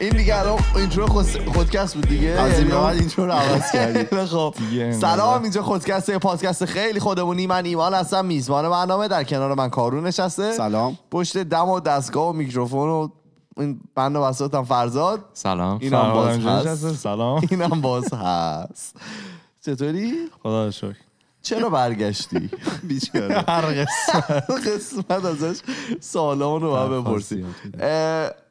این دیگه الان intro خود خودکست بود دیگه. از این یعنی بعد intro رو عوض کردی. خیلی خب. سلام اینجا خودکست پادکست خیلی خودمونی. من ایمان هستم میزبان برنامه. در کنار من کارون نشسته. سلام. پشت دم و دستگاه و میکروفون و این بند و بساطم فرزاد. سلام. اینم باز هست. سلام. اینم باز هست. چطوری؟ خدا شکر. چرا برگشتی؟ بیچاره. هر قسمت. قسمت ازش سالان رو باید بپرسیم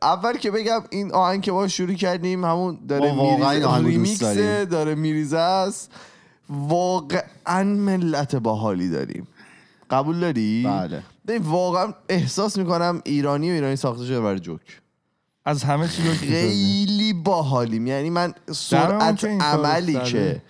اول که بگم این آهنگ که ما شروع کردیم همون داره میریزه. داره میریزه است. واقعا ملت باحالی داریم. قبول داری؟ بله. واقعا احساس می‌کنم ایرانی و ایرانی ساخته شده برای جوک. از همه چی خیلی باحالیم. یعنی من سرعت عملی. که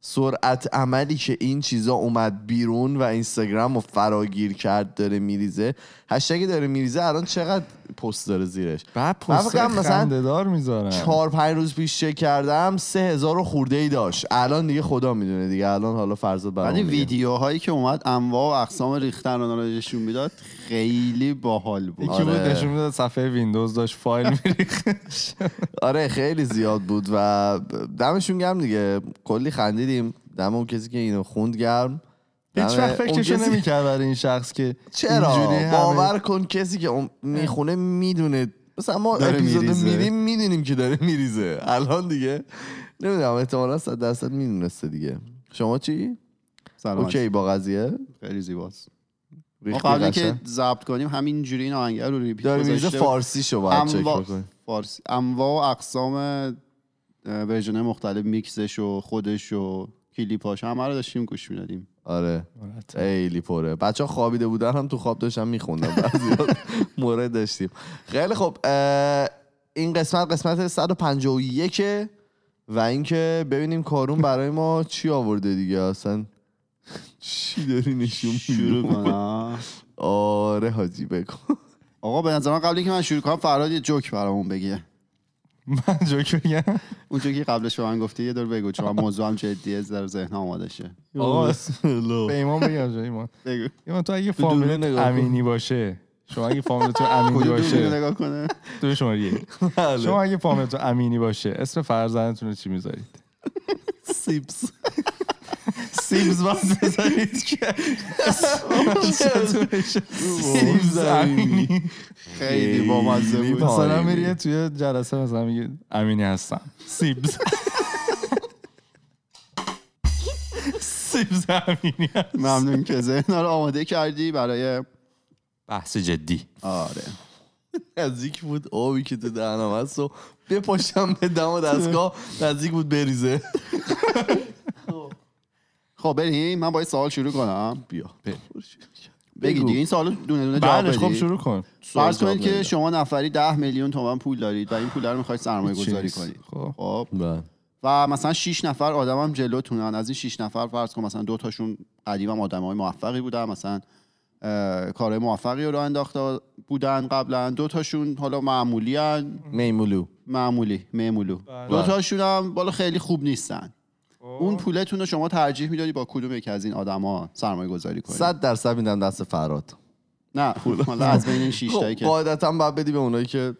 سرعت عملی که این چیزا اومد بیرون و اینستاگرام رو فراگیر کرد داره میریزه. هشتگ داره میریزه الان چقدر پست داره زیرش. بعد پست خنده‌دار می‌ذارن. چهار پنج روز پیش چک کردم سه هزار و خورده ای داشت. الان دیگه خدا می‌دونه دیگه. الان حالا فرزاد برام ولی. ویدیوهایی که اومد انواع و اقسام ریختن رو نشون می‌داد خیلی باحال بود. یکی بود آره. نشون می‌داد صفحه ویندوز داشت فایل میریخت. آره خیلی زیاد بود و دمشون گرم دیگه. کلی خندیدیم. دم اون کسی که اینو خوند گرم. هیچ دم وقت فکرشو کسی- نمی‌کرد برای این شخص که چرا همه- باور کن کسی که اون می‌خونه می‌دونه مثلا ما اپیزود. میدیم می‌دونیم که داره میریزه الان دیگه نمی‌دونم احتمالا صد درصد می‌دونسته دیگه شما چی؟ سلام اوکی با قضیه؟ خیلی زیباست ما قبل؟ که ضبط کنیم همینجوری این آهنگ رو ریپیت داره. فارسی شو باید چک انواع- بکنی فارسی انواع و اقسام ورژن مختلف میکسش و خودش و کلیپاش. همه رو داشتیم گوش می‌دادیم. آره. خیلی پره. بچه ها خوابیده بودن هم تو خواب داشتن میخوندن. بعضی مورد داشتیم. خیلی خب این قسمت قسمت 151 و اینکه ببینیم کارون برای ما چی آورده دیگه اصلا. چی داری نشون شروع کنم. آره حاجی بکن آقا به نظر من قبلی که من شروع کنم فراد یه جوک برامون بگه. من جوک بگم. اون جوکی قبلش به من گفتی یه دور بگو چون موضوع هم جدیه در ذهن آماده شه آقا به ایمان بگم جا ایمان. بگو. ایمان تو اگه کن. امینی باشه شما اگه فامیلتون امینی کدوم دوربینو باشه نگاه کنه؟ تو شما یک بله. شما اگه فامیلتون امینی باشه اسم فرزندتون رو چی می‌ذارید؟ سیپس. سیبز باید بذارید که سیبز امینی خیلی بامزه خیلی بود. با- مثلا. میری توی جلسه. مثلا میگه امینی هستم. سیبز امینی هستم. ممنون که ذهن رو آماده کردی برای بحث جدی. آره. نزدیک بود. آبی که تو دهنم هست و بپاشم به دم و دستگاه. نزدیک بود بریزه. خب بریم. من با یه سوال شروع کنم. بیا بگی دیگه این سوالو دونه دونه جواب بعدش خب بدی. شروع کن. فرض کنید که. شما نفری 10 میلیون تومن پول دارید و این پول رو می‌خواید سرمایه گذاری. کنید. خب. خب. بله. و مثلا 6 نفر آدم هم جلوتونن. از این 6 نفر فرض کن مثلا دو تاشون قدیم هم آدم های موفقی بودن. مثلا کارهای موفقی رو راه انداخته بودن قبلا. دو تاشون حالا معمولی هن. میمولو. معمولی معمولو دو تاشون هم بالا خیلی خوب نیستن. اون پولتون رو شما ترجیح می‌دادی با کدوم یکی از این آدما سرمایه گذاری کنید صد درصد میدم دست فراد. نه حالا از بین این 6 تایی خب که قاعدتا باید بدی به اونایی که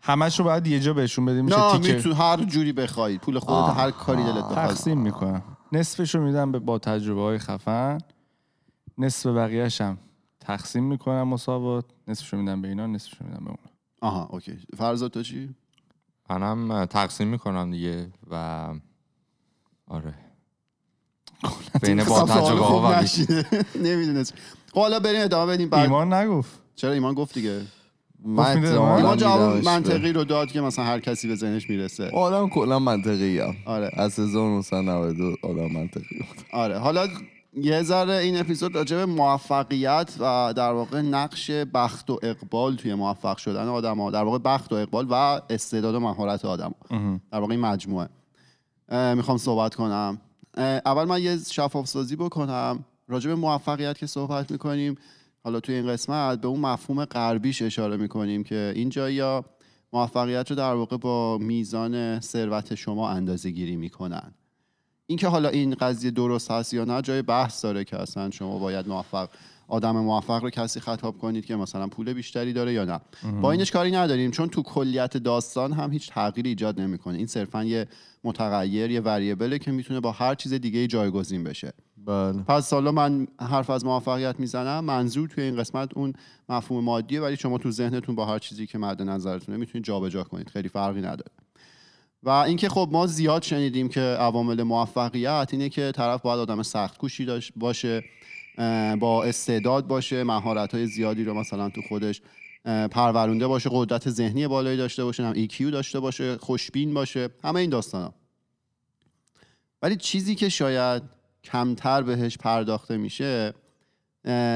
همش رو باید یه جا بهشون بدیم میشه نه تیکه. میتون هر جوری بخواید پول خودت هر کاری دلت بخواد. تقسیم می‌کنم. نصفش رو میدم به با تجربه های خفن. نصف بقیهش هم تقسیم می‌کنم مساوات. نصفش رو میدم به اینا نصفش رو میدم به اونا. آها اوکی. فرض تو چی؟ منم تقسیم می‌کنم دیگه و آره. بین با تجربه ها و نمی‌دونست خب حالا بریم ادامه بدیم. بعد ایمان نگفت. چرا ایمان گفت دیگه؟ نیما جواب منطقی رو داد که مثلا هر کسی به ذهنش می‌رسه. آدم کلا منطقی هم آره. از 1992 آدم منطقی بود. آره. حالا یه ذره این اپیزود راجع به موفقیت و در واقع نقش بخت و اقبال توی موفق شدن آدم ها در واقع بخت و اقبال و استعداد و مهارت آدم در واقع این مجموعه. می‌خوام صحبت کنم. اول من یه شفاف سازی بکنم. راجع به موفقیت که صحبت می‌کنیم حالا توی این قسمت به اون مفهوم غربیش اشاره می‌کنیم که اینجا یا موفقیت رو در واقع با میزان ثروت شما اندازه گیری می‌کنن. اینکه حالا این قضیه درست هست یا نه جای بحث داره که اصلا شما باید موفق آدم موفق رو کسی خطاب کنید که مثلا پول بیشتری داره یا نه. با اینش کاری نداریم چون تو کلیت داستان هم هیچ تغییری ایجاد نمی‌کنه. این صرفا یه متغیر یه وریبله که می‌تونه با هر چیز دیگه جایگزین بشه. بله. پس حالا من حرف از موفقیت می‌زنم. منظور توی این قسمت اون مفهوم مادیه ولی شما تو ذهنتون با هر چیزی که مد نظرتونه می‌تونید جابجا کنید. خیلی فرقی نداره. و اینکه خب ما زیاد شنیدیم که عوامل موفقیت اینه که طرف باید آدم سخت کوشی باشه. با استعداد باشه مهارت های زیادی رو مثلا تو خودش پرورونده باشه قدرت ذهنی بالایی داشته باشه هم EQ داشته باشه خوشبین باشه همه این داستانا ولی چیزی که شاید کمتر بهش پرداخته میشه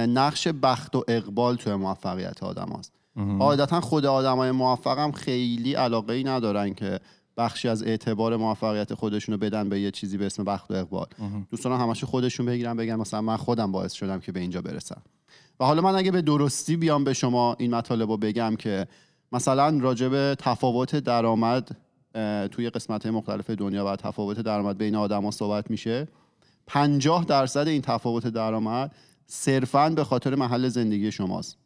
نقش بخت و اقبال توی موفقیت آدم هست. عادتا خود آدم های موفق هم خیلی علاقه ای ندارن که بخشی از اعتبار موفقیت خودشون رو بدن به یه چیزی به اسم بخت و اقبال. دوستان همش خودشون بگیرن بگن مثلا من خودم باعث شدم که به اینجا برسم. و حالا من اگه به درستی بیام به شما این مطالب رو بگم که مثلا راجع به تفاوت درآمد توی قسمت مختلف دنیا و تفاوت درآمد بین آدما صحبت میشه. 50 درصد این تفاوت درآمد صرفا به خاطر محل زندگی شماست.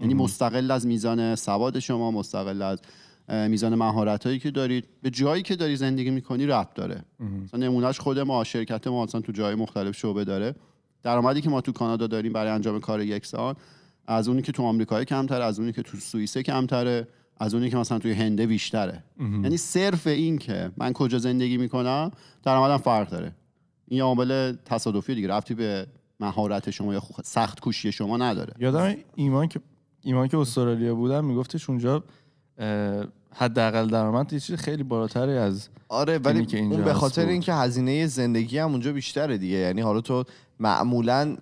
یعنی مستقل از میزان سواد شما مستقل از میزان مهارت هایی که دارید به جایی که داری زندگی می‌کنی ربط داره. مثلا نمونهش خود ما شرکت ما مثلا تو جای مختلف شعبه داره. درآمدی که ما تو کانادا داریم برای انجام کار یکسان از اونی که تو آمریکا کمتره از اونی که تو سوئیس کمتره از اونی که مثلا توی هنده بیشتره. یعنی صرف این که من کجا زندگی می‌کنم درآمدم فرق داره. این عامل تصادفی دیگه ربطی به مهارت شما یا سخت کوشی شما نداره. یادم ایمان که ایمان که استرالیا بودم میگفتش اونجا حداقل درآمد یه چیز خیلی بالاتری از آره ولی که اون به خاطر. اینکه هزینه زندگی هم اونجا بیشتره دیگه. یعنی حالا تو معمولا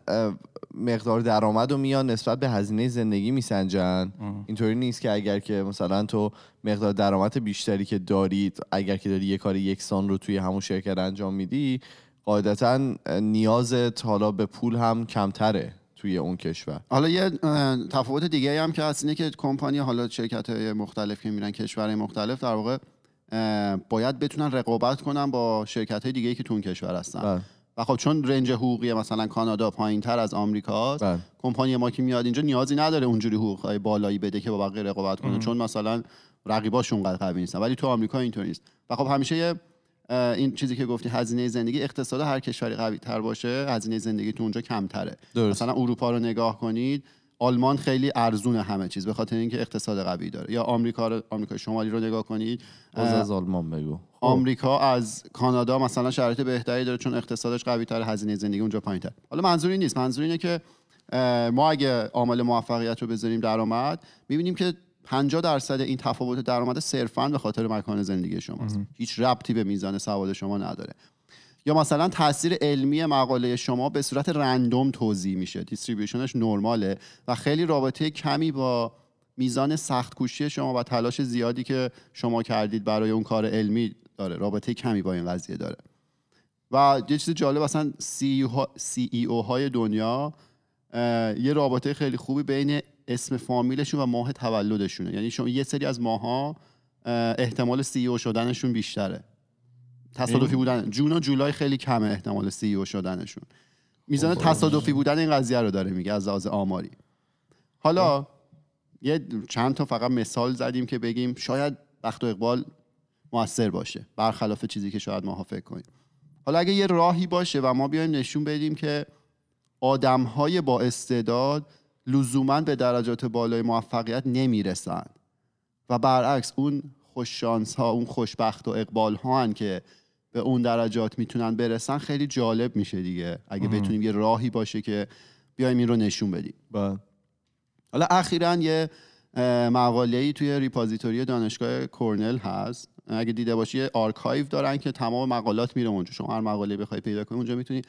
مقدار درآمد رو میان نسبت به هزینه زندگی میسنجن. اینطوری نیست که اگر که مثلا تو مقدار درآمد بیشتری که دارید اگر که داری یه کار یکسان رو توی همون شرکت انجام میدی قاعدتا نیازت حالا به پول هم کمتره. توی اون کشور حالا یه تفاوت دیگه هم که هست اینه که کمپانی حالا شرکت های مختلف که میرن کشورهای مختلف در واقع باید بتونن رقابت کنن با شرکت های دیگه که تو اون کشور هستن بله. و خب چون رنج حقوقی مثلا کانادا پایین تر از آمریکاست بله. کمپانی ما که میاد اینجا نیازی نداره اونجوری حقوق بالایی بده که با بقیه رقابت کنه چون مثلا رقیباش اونقدر قوی نیستن ولی تو آمریکا اینطور نیست و خب همیشه یه این چیزی که گفتی هزینه زندگی اقتصاد هر کشوری قوی تر باشه هزینه زندگی تو اونجا کمتره. درست. مثلا اروپا رو نگاه کنید آلمان خیلی ارزون همه چیز به خاطر اینکه اقتصاد قوی داره. یا آمریکا رو آمریکا شمالی رو نگاه کنید از آلمان بگو. خب. آمریکا از کانادا مثلا شرایط بهتری داره چون اقتصادش قوی تر هزینه زندگی اونجا پایین تر حالا منظوری نیست. منظور اینه که ما اگه عامل موفقیت رو بذاریم درآمد می‌بینیم که 50 درصد این تفاوت درآمد صرفا به خاطر مکان زندگی شماست. هیچ ربطی به میزان سواد شما نداره. یا مثلا تاثیر علمی مقاله شما به صورت رندوم توضیح میشه. دیستریبیوشنش نرماله و خیلی رابطه کمی با میزان سخت کوشی شما و تلاش زیادی که شما کردید برای اون کار علمی داره. رابطه کمی با این قضیه داره. و یه چیز جالب اصلا سی ای او های دنیا یه رابطه خیلی خوبی بین اسم فامیلشون و ماه تولدشونه. یعنی شما یه سری از ماها اه، احتمال سی او شدنشون بیشتره. تصادفی بودن جون و جولای خیلی کمه احتمال سی او شدنشون. میزان تصادفی بودن این قضیه رو داره میگه از لحاظ آماری. حالا یه چند تا فقط مثال زدیم که بگیم شاید بخت و اقبال موثر باشه. برخلاف چیزی که شاید ماها فکر کنیم. حالا اگه یه راهی باشه و ما بیایم نشون بدیم که آدم های با استعداد لزوما به درجات بالای موفقیت نمی‌رسن و برعکس اون خوششانس ها اون خوشبخت و اقبال ها هن که به اون درجات می‌تونن برسن خیلی جالب میشه دیگه. اگه بتونیم یه راهی باشه که بیایم این رو نشون بدیم. بله. حالا اخیرا یه مقاله ای توی repository دانشگاه کورنل هست. اگه دیده باشی یه آرکایو دارن که تمام مقالات میره اونجا. شما هر مقاله بخوای پیدا کنی اونجا می‌تونی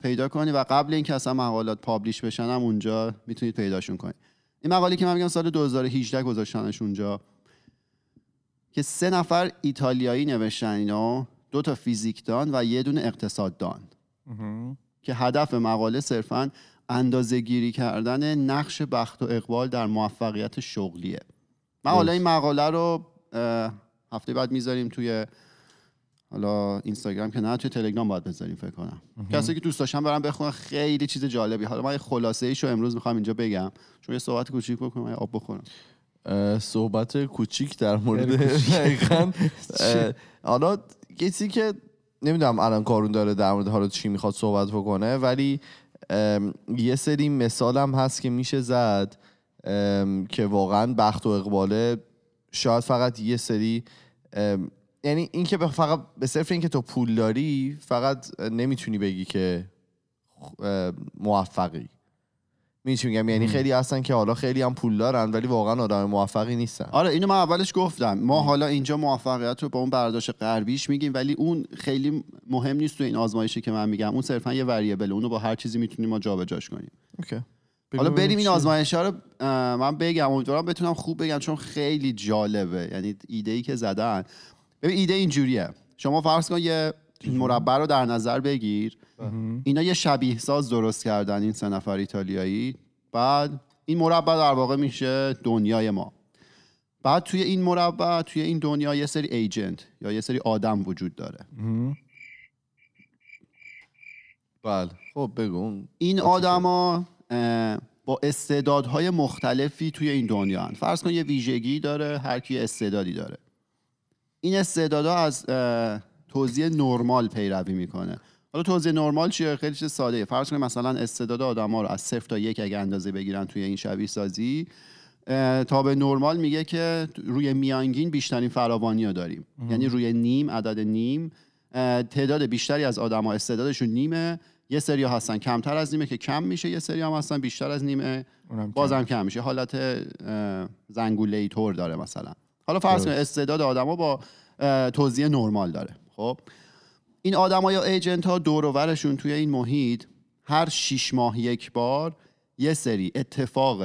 پیدا کنی و قبل اینکه اصلا مقالات publish بشن هم اونجا می‌تونید پیداشون کنی. این مقاله که من میگم سال 2018 گذاشتنش اونجا که سه نفر ایتالیایی نوشتن اینو دو تا فیزیکدان و یه دونه اقتصاددان که هدف مقاله صرفا اندازه گیری کردن نقش بخت و اقبال در موفقیت شغلیه. من حالا این مقاله رو هفته بعد می‌ذاریم توی حالا اینستاگرام که نه توی تلگرام باید بذاریم فکر کنم. کسی که دوست داشتن برم بخونن خیلی چیز جالبی. حالا من یه خلاصه ایشو امروز می‌خوام اینجا بگم. چون یه صحبت کوچیک بکنم من یه آب بخورم. صحبت کوچیک در مورد دقیقاً. حالا کسی که نمی‌دونم الان کارون داره در مورد حالا چی می‌خواد صحبت بکنه ولی یه سری مثالم هست که میشه زد که واقعا بخت و اقباله. شاید فقط یه سری یعنی اینکه فقط به صرف اینکه تو پول داری فقط نمی‌تونی بگی که موفقی. می‌دونی چی میگم؟ یعنی خیلی هستن که حالا خیلی هم پول دارن ولی واقعا آدم موفقی نیستن. آره اینو من اولش گفتم. ما حالا اینجا موفقیت رو با اون برداشت غربیش میگیم ولی اون خیلی مهم نیست تو این آزمایشی که من میگم. اون صرفا یه وریبل اونو با هر چیزی می‌تونیم ما جابجاش کنیم. اوکی. حالا بریم این؟ آزمایش ها رو من بگم. امیدوارم بتونم خوب بگم چون خیلی جالبه. یعنی ایده ای که زدن. ببین ایده اینجوریه. شما فرض کن یه مربع رو در نظر بگیر. اینا یه شبیه ساز درست کردن این سه نفر ایتالیایی. بعد این مربع در واقع میشه دنیای ما. بعد توی این مربع توی این دنیا یه سری ایجنت یا یه سری آدم وجود داره. بله. خب بگو. این آدما با استعدادهای مختلفی توی این دنیا هن. فرض کن یه ویژگی داره هر کی یه استعدادی داره. این استعدادها از توزیع نرمال پیروی می‌کنه. حالا توزیع نرمال چیه؟ خیلی چیز ساده فرض کنید مثلا استعداد آدما رو از صفر تا یک اگه اندازه بگیرن توی این شبیه سازی تا به نرمال میگه که روی میانگین بیشترین فراوانی رو داریم. یعنی روی نیم عدد نیم تعداد بیشتری از آدما استعدادشون نیمه. یه سری هستن کمتر از نیمه که کم میشه. یه سری هم هستن بیشتر از نیمه. بازم کم میشه. حالت زنگوله طور داره مثلا. حالا فرض کن استعداد آدما با توزیع نرمال داره. خب؟ این آدما یا ایجنت ها دور و برشون توی این محیط هر شیش ماه یک بار یه سری اتفاق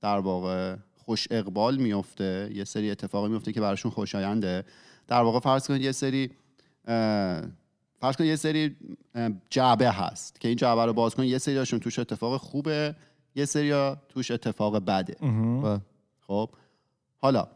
در واقع خوش اقبال میفته یه سری اتفاقی میفته که براشون خوشاینده. در واقع فرض کنید یه سری فرض کن یه سری جعبه هست که این جعبه رو باز کن یه سریاشون توش اتفاق خوبه یه سری توش اتفاق بده. خب؟ حالا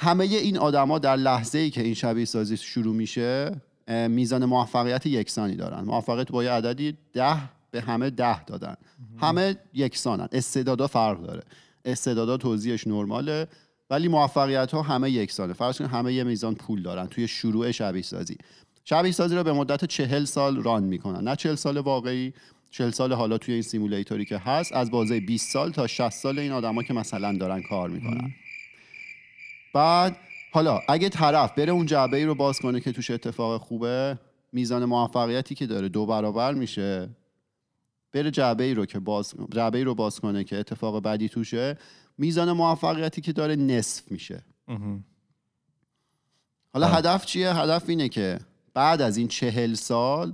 همه این آدما در لحظه ای که این شبیه سازی شروع میشه میزان موفقیت یکسانی دارن. موفقیت با یه عددی ده به همه ده دادن. همه یکسانن. استعدادا فرق داره. استعدادا توزیعش نرماله ولی موفقیت ها همه یکسانه. فرض کنید همه یه میزان پول دارن توی شروع شبیه سازی. شبیه سازی رو به مدت چهل سال ران می‌کنن. نه چهل سال واقعی چهل سال حالا توی این سیمولیتوری که هست از بازه 20 سال تا 60 سال این آدما که مثلا دارن کار می‌کنن. بعد حالا اگه طرف بره اون جعبه ای رو باز کنه که توش اتفاق خوبه میزان موفقیتی که داره دو برابر میشه. بره جعبه ای رو که باز جعبه ای رو باز کنه که اتفاق بدی توشه میزان موفقیتی که داره نصف میشه. حالا هدف چیه؟ هدف اینه که بعد از این چهل سال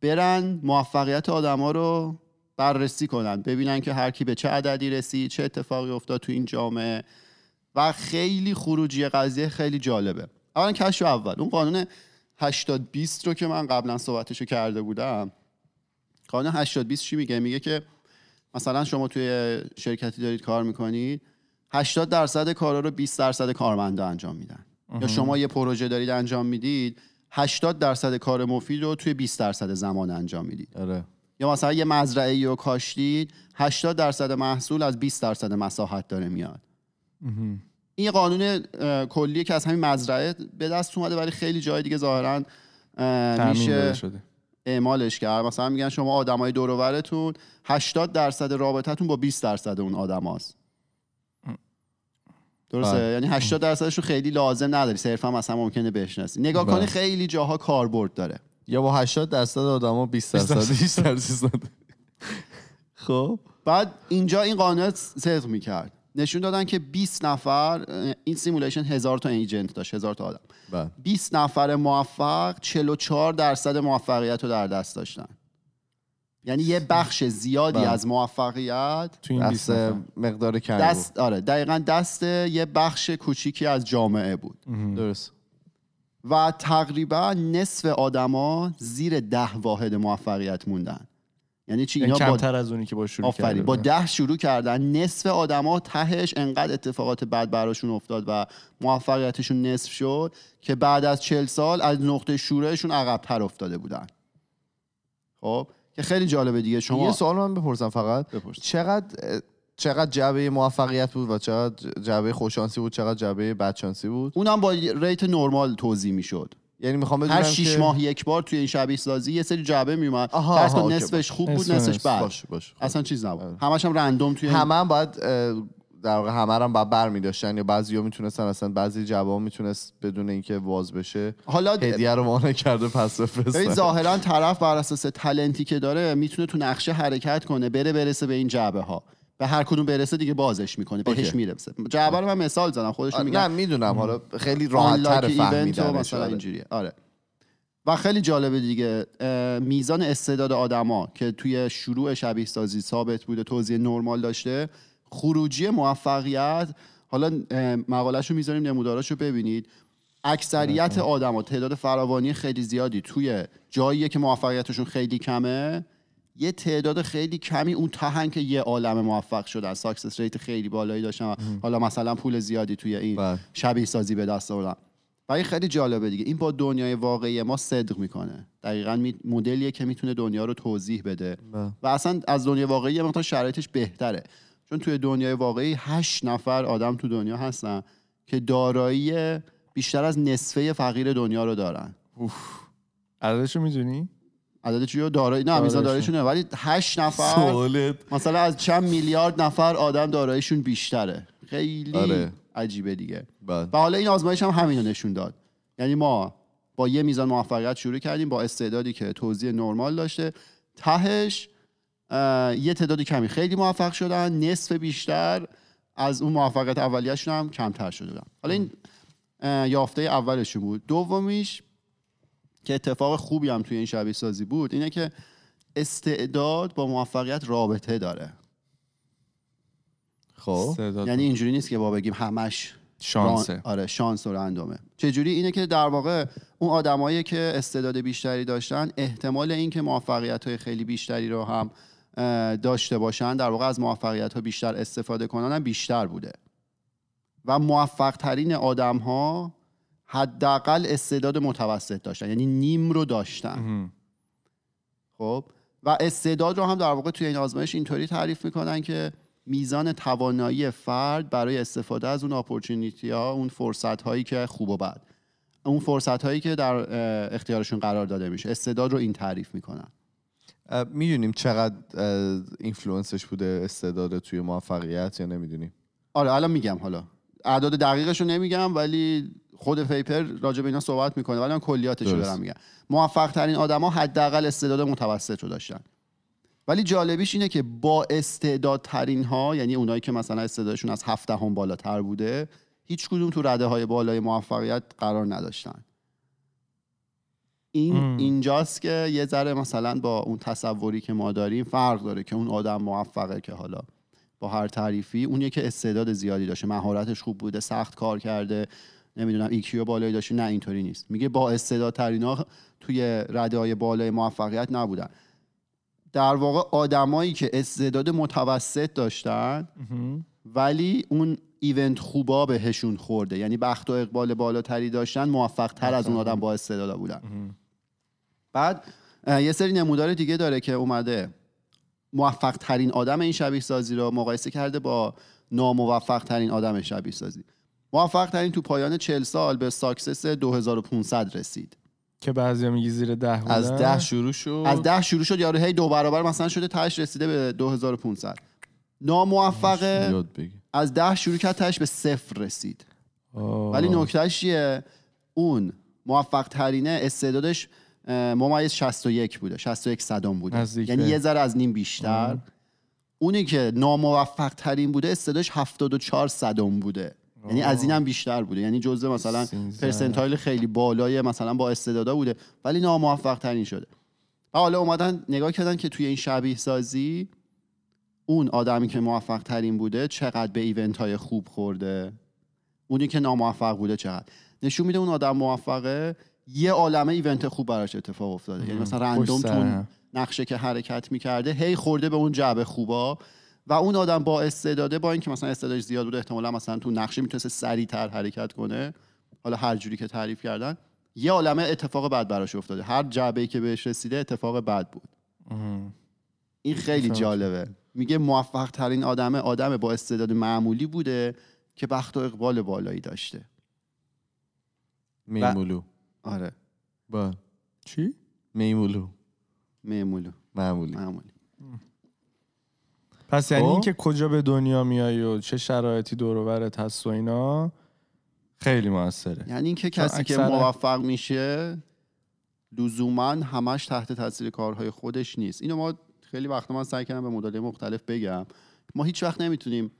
برن موفقیت آدما رو بررسی کنن ببینن که هر کی به چه عددی رسید چه اتفاقی افتاد تو این جامعه. و خیلی خروجی قضیه خیلی جالبه. اولا کشف اول. اون قانون 80 20 رو که من قبلا صحبتشو کرده بودم قانون 80 20 چی میگه؟ میگه که مثلا شما توی شرکتی دارید کار می‌کنید 80 درصد کارا رو 20 درصد کارمندا انجام میدن. یا شما یه پروژه دارید انجام می‌دید 80 درصد کار مفید رو توی 20 درصد زمان انجام می‌دید. آره. یا مثلا یه مزرعه رو کاشتید 80 درصد محصول از 20 درصد مساحت داره میاد. این قانون اه، کلیه که از همین مزرعه به دست اومده ولی خیلی جای دیگه ظاهرا میشه شده. اعمالش کرد. مثلا میگن شما آدمای دور و برتون 80 درصد رابطتون با 20 درصد اون آدماست. درسته؟ بله. یعنی 80 درصدش رو خیلی لازم نداری. صرفا مثلا ممکنه بشناسی. نگاه بله. کنی خیلی جاها کاربرد داره. یا با 80 درصد آدما 20 درصد نداره. خب. بعد اینجا این قانون صدق می‌کرد. نشون دادن که 20 نفر این simulation هزار تا agent داشت هزار تا آدم. بله. 20 نفر موفق 44 درصد موفقیت رو در دست داشتن. یعنی یه بخش زیادی بله. از موفقیت تو این 20 دست. مقدار کمی دست آره دقیقا دست یه بخش کوچیکی از جامعه بود. بود درست. و تقریبا نصف آدما زیر ده واحد موفقیت موندن. یعنی چی؟ یعنی اینا با کمتر از اونی که با شروع آفرین. با. ده شروع کردن نصف آدما تهش انقدر اتفاقات بد براشون افتاد و موفقیتشون نصف شد که بعد از چل سال از نقطه شروعشون عقبتر افتاده بودن. خب؟ که خیلی جالبه دیگه. شما یه سوال من بپرسم فقط. بپرس. چقدر چقدر جعبه موفقیت بود و چقدر جعبه خوششانسی بود چقدر جعبه بدشانسی بود؟ اونم با ریت نرمال توضیح می‌شد. یعنی می‌خوام بدونم هر شیش که- ماه یک بار توی این شبیه سازی یه سری جعبه میومد. آها، کن نصفش خوب بود نصف نصفش نصف. بد. باش باش خب. اصلا چیز نبود. همش هم رندوم توی همه هم باید در واقع همه رو هم باید بر میداشتن یا بعضی می‌تونستن اصلا بعضی جواب می‌تونست بدون اینکه واز بشه حالا هدیه رو مانع کرده پس ببین بفرستن ظاهرا طرف بر اساس تلنتی که داره می‌تونه تو نقشه حرکت کنه بره برسه به این جعبه ها به هر کدوم برسه دیگه بازش می‌کنه بهش. می‌رسه. جعبه رو من مثال زدم خودشون نه میگن می‌دونم حالا خیلی راحت تر و فهمیدنش مثلا آره. اینجوریه. آره. و خیلی جالبه دیگه میزان استعداد آدما که توی شروع شبیه سازی ثابت بوده توزیع نرمال داشته خروجی موفقیت حالا اه، مقالهش رو می‌ذاریم نموداراش رو ببینید. اکثریت آدما تعداد فراوانی خیلی زیادی توی جاییه که موفقیتشون خیلی کمه. یه تعداد خیلی کمی اون تهن که یه عالم موفق شدن. success rate خیلی بالایی داشتن و حالا مثلا پول زیادی توی این بله. شبیه سازی به دست آوردن. و این خیلی جالبه دیگه. این با دنیای واقعی ما صدق می‌کنه. دقیقا می... مدلیه که می‌تونه دنیا رو توضیح بده. بله. و اصلا از دنیای واقعی یه مقدار شرایطش بهتره. چون توی دنیای واقعی هشت نفر آدم تو دنیا هستن که دارایی بیشتر از نصفه فقیر دنیا رو دارن. عددشو می‌دونی؟ عدد چیو دارایی. نه میزان داراییشون. نه ولی هشت نفر سوالت. مثلا از چند میلیارد نفر آدم داراییشون بیشتره. خیلی آره. عجیبه دیگه. بله. و حالا این آزمایش هم همینو نشون داد. یعنی ما با یه میزان موفقیت شروع کردیم با استعدادی که توزیع نرمال داشته. تهش یه تعدادی کمی خیلی موفق شدن. نصف بیشتر از اون موفقیت اولیه‌شون هم کمتر شده بودن. حالا این یافته اولشون بود. دومیش که اتفاق خوبی هم توی این شبیه سازی بود اینه که استعداد با موفقیت رابطه داره. خب. یعنی اینجوری نیست که با بگیم همش شانسه. آره شانس و رندومه. چجوری؟ اینه که در واقع اون آدمایی که استعداد بیشتری داشتن احتمال اینکه موفقیت های خیلی بیشتری رو هم داشته باشن در واقع از موفقیت ها بیشتر استفاده کنن هم بیشتر بوده. و موفق ترین آدم ها حداقل استعداد متوسط داشتن. یعنی نیم رو داشتن. خب؟ و استعداد رو هم در واقع توی این آزمایش اینطوری تعریف می‌کنن که میزان توانایی فرد برای استفاده از اون اپورتونیتی ها اون فرصت هایی که خوب و بد. اون فرصت هایی که در اختیارشون قرار داده میشه. استعداد رو این تعریف می‌کنن. می‌دونیم چقدر influence ش بوده استعداد توی موفقیت یا نمی‌دونیم؟ آره الان میگم حالا. اعداد دقیقش رو نمیگم ولی خود paper راجع به اینا صحبت می‌کنه ولی من کلیاتش رو. دارم میگم. موفق ترین آدما حداقل استعداد متوسط رو داشتن. ولی جالبیش اینه که با استعدادترین ها یعنی اونایی که مثلا استعدادشون از هفت هم بالاتر بوده هیچ کدوم تو رده های بالای موفقیت قرار نداشتن. این مم. اینجاست که یه ذره مثلا با اون تصوری که ما داریم فرق داره که اون آدم موفقه که حالا با هر تعریفی اون که استعداد زیادی داشته. مهارتش خوب بوده سخت کار کرده. نمی‌دونم IQ بالایی داشته. نه اینطوری نیست. میگه با استعدادترین ها توی رده های بالای موفقیت نبودن. در واقع آدمایی که استعداد متوسط داشتن. ولی اون event خوبا بهشون خورده. یعنی بخت و اقبال بالاتری داشتن موفق تر از اون آدم با استعدادا بودن. بعد یه سری نمودار دیگه داره که اومده. موفق ترین آدم این شبیه سازی رو مقایسه کرده با ناموفق ترین آدم شبیه سازی. موفق ترین تو پایان 40 سال به ساکسس 2500 رسید. که بعضیا میگی زیر ده بودن. از ده شروع شد. از ده شروع شد یارو هی دو برابر مثلا شده تاش رسیده به 2500 ناموفقه. از ده شروع کرد تاش به صفر رسید. آه. ولی نکتهش چیه؟ اون موفق ترینه استعدادش ممیز 61 بوده 61 صدام بوده. یعنی یه ذره از نیم بیشتر. اونی که ناموفق ترین بوده استعدادش 74 صدم بوده. یعنی از اینم بیشتر بوده. یعنی جزء مثلا. پرسنتایل خیلی بالای مثلا با استعدادا بوده ولی ناموفق ترین شده. و حالا اومدن نگاه کردن که توی این شبیه سازی اون آدمی که موفق ترین بوده چقدر به ایونت های خوب خورده؟ اونی که ناموفق بوده چقدر؟ نشون میده اون آدم موفقه یه عالمه ایونت خوب براش اتفاق افتاده. یعنی مثلا رندوم پشت سر. تو اون هم. نقشه که حرکت می‌کرده هی خورده به اون جعبه خوبا. و اون آدم با استعداده با اینکه مثلا استعدادش زیاد بوده احتمالا مثلا تو نقشه می‌تونسته سریعتر حرکت کنه. حالا هر جوری که تعریف کردن یه عالمه اتفاق بد براش افتاده. هر جعبه ای که بهش رسیده اتفاق بد بود. این خیلی. جالبه. میگه موفق ترین آدمه آدم با استعداد معمولی بوده که بخت و اقبال بالایی داشته. میمولو. آره. با چی؟ میمولو. معمولو معمولی. معمولی. پس یعنی خب. اینکه کجا به دنیا میای و چه شرایطی دور و برت هست و اینا خیلی موثره. یعنی اینکه کسی که اکثر- موفق میشه لزوما همش تحت تاثیر کارهای خودش نیست. اینو ما خیلی وقتا من سعی کردم به مدل مختلف بگم. ما هیچ وقت نمی‌تونیم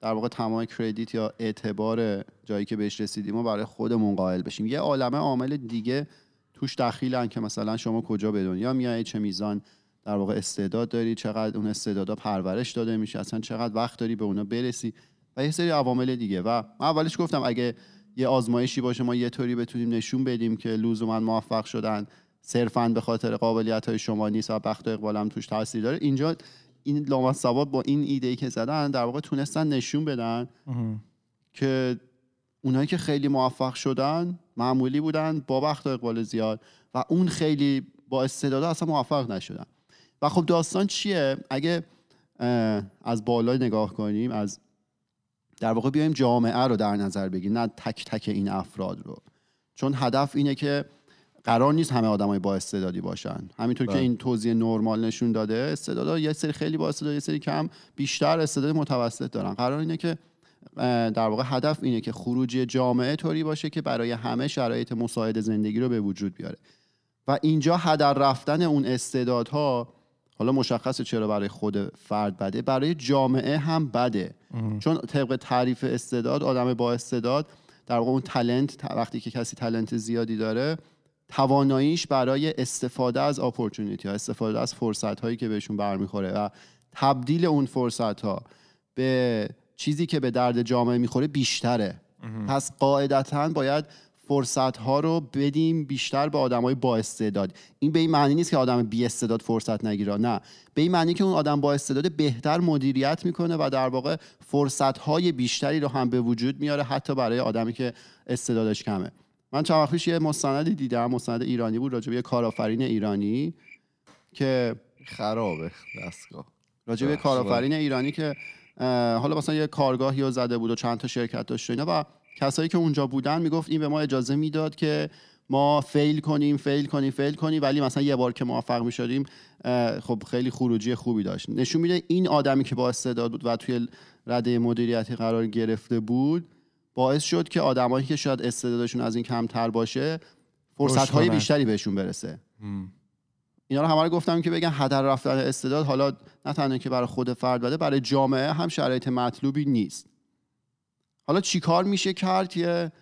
در واقع تمام کردیت یا اعتبار جایی که بهش رسیدیم و برای خودمون قائل بشیم. یه عالمه عامل دیگه توش دخیلن که مثلا شما کجا به دنیا میای چه میزان در واقع استعداد داری چقدر اون استعدادا پرورش داده میشه اصلا چقدر وقت داری به اونا برسی و یه سری عوامل دیگه. و من اولش گفتم اگه یه آزمایشی باشه ما یه طوری بتونیم نشون بدیم که لزوما موفق شدن صرفا به خاطر قابلیت های شما نیست و بخت و اقبال هم توش تاثیر داره. اینجا این لامصبات با این ایده ای که زدن در واقع تونستن نشون بدن که اونایی که خیلی موفق شدن معمولی بودن با بخت و اقبال زیاد و اون خیلی با استعداد اصلا موفق نشدن. و خب داستان چیه؟ اگه از بالا نگاه کنیم از در واقع بیایم جامعه رو در نظر بگیریم نه تک تک این افراد رو. چون هدف اینه که قرار نیست همه آدمای با استعدادی باشن. همینطور که بله. این توضیح نرمال نشون داده استعدادا یه سری خیلی با استعداد یه سری کم بیشتر استعداد متوسط دارن. قرار اینه که در واقع هدف اینه که خروجی جامعه طوری باشه که برای همه شرایط مساعد زندگی رو به وجود بیاره. و اینجا هدر رفتن اون استعدادها حالا مشخصه چرا برای خود فرد بده؟ برای جامعه هم بده. چون طبق تعریف استعداد آدم با استعداد در واقع اون تلنت وقتی که کسی تلنت زیادی داره تواناییش برای استفاده از اپورتونیتی ها استفاده از فرصت هایی که بهشون برمیخوره و تبدیل اون فرصت ها به چیزی که به درد جامعه می‌خوره بیشتره. پس قاعدتا باید فرصت ها رو بدیم بیشتر به آدم های با استعداد. این به این معنی نیست که آدم بی استعداد فرصت نگیره نه. به این معنی که اون آدم با استعداد بهتر مدیریت می‌کنه و در واقع فرصت های بیشتری رو هم به وجود میاره حتی برای آدمی که استعدادش کمه. من چند وقت پیش یه مستندی دیدم مستند ایرانی بود راجع به یه کارآفرین ایرانی که خرابه دستگاه. راجع به بله. کارآفرین ایرانی که حالا مثلا یه کارگاهی رو زده بود و چند تا شرکت داشت و اینا و کسایی که اونجا بودن می‌گفت این به ما اجازه می‌داد که ما فیل کنیم فیل کنیم فیل کنیم ولی مثلا یه بار که موفق می‌شدیم خب خیلی خروجی خوبی داشت. نشون میده این آدمی که با استعداد بود و توی رده مدیریتی قرار گرفته بود باعث شد که آدمایی که شاید استعدادشون از این کمتر باشه فرصت های. بیشتری بهشون برسه. اینا رو همه رو گفتم که بگن هدر رفتن استعداد حالا نه تنها که برای خود فرد بده برای جامعه هم شرایط مطلوبی نیست. حالا چیکار میشه کرد که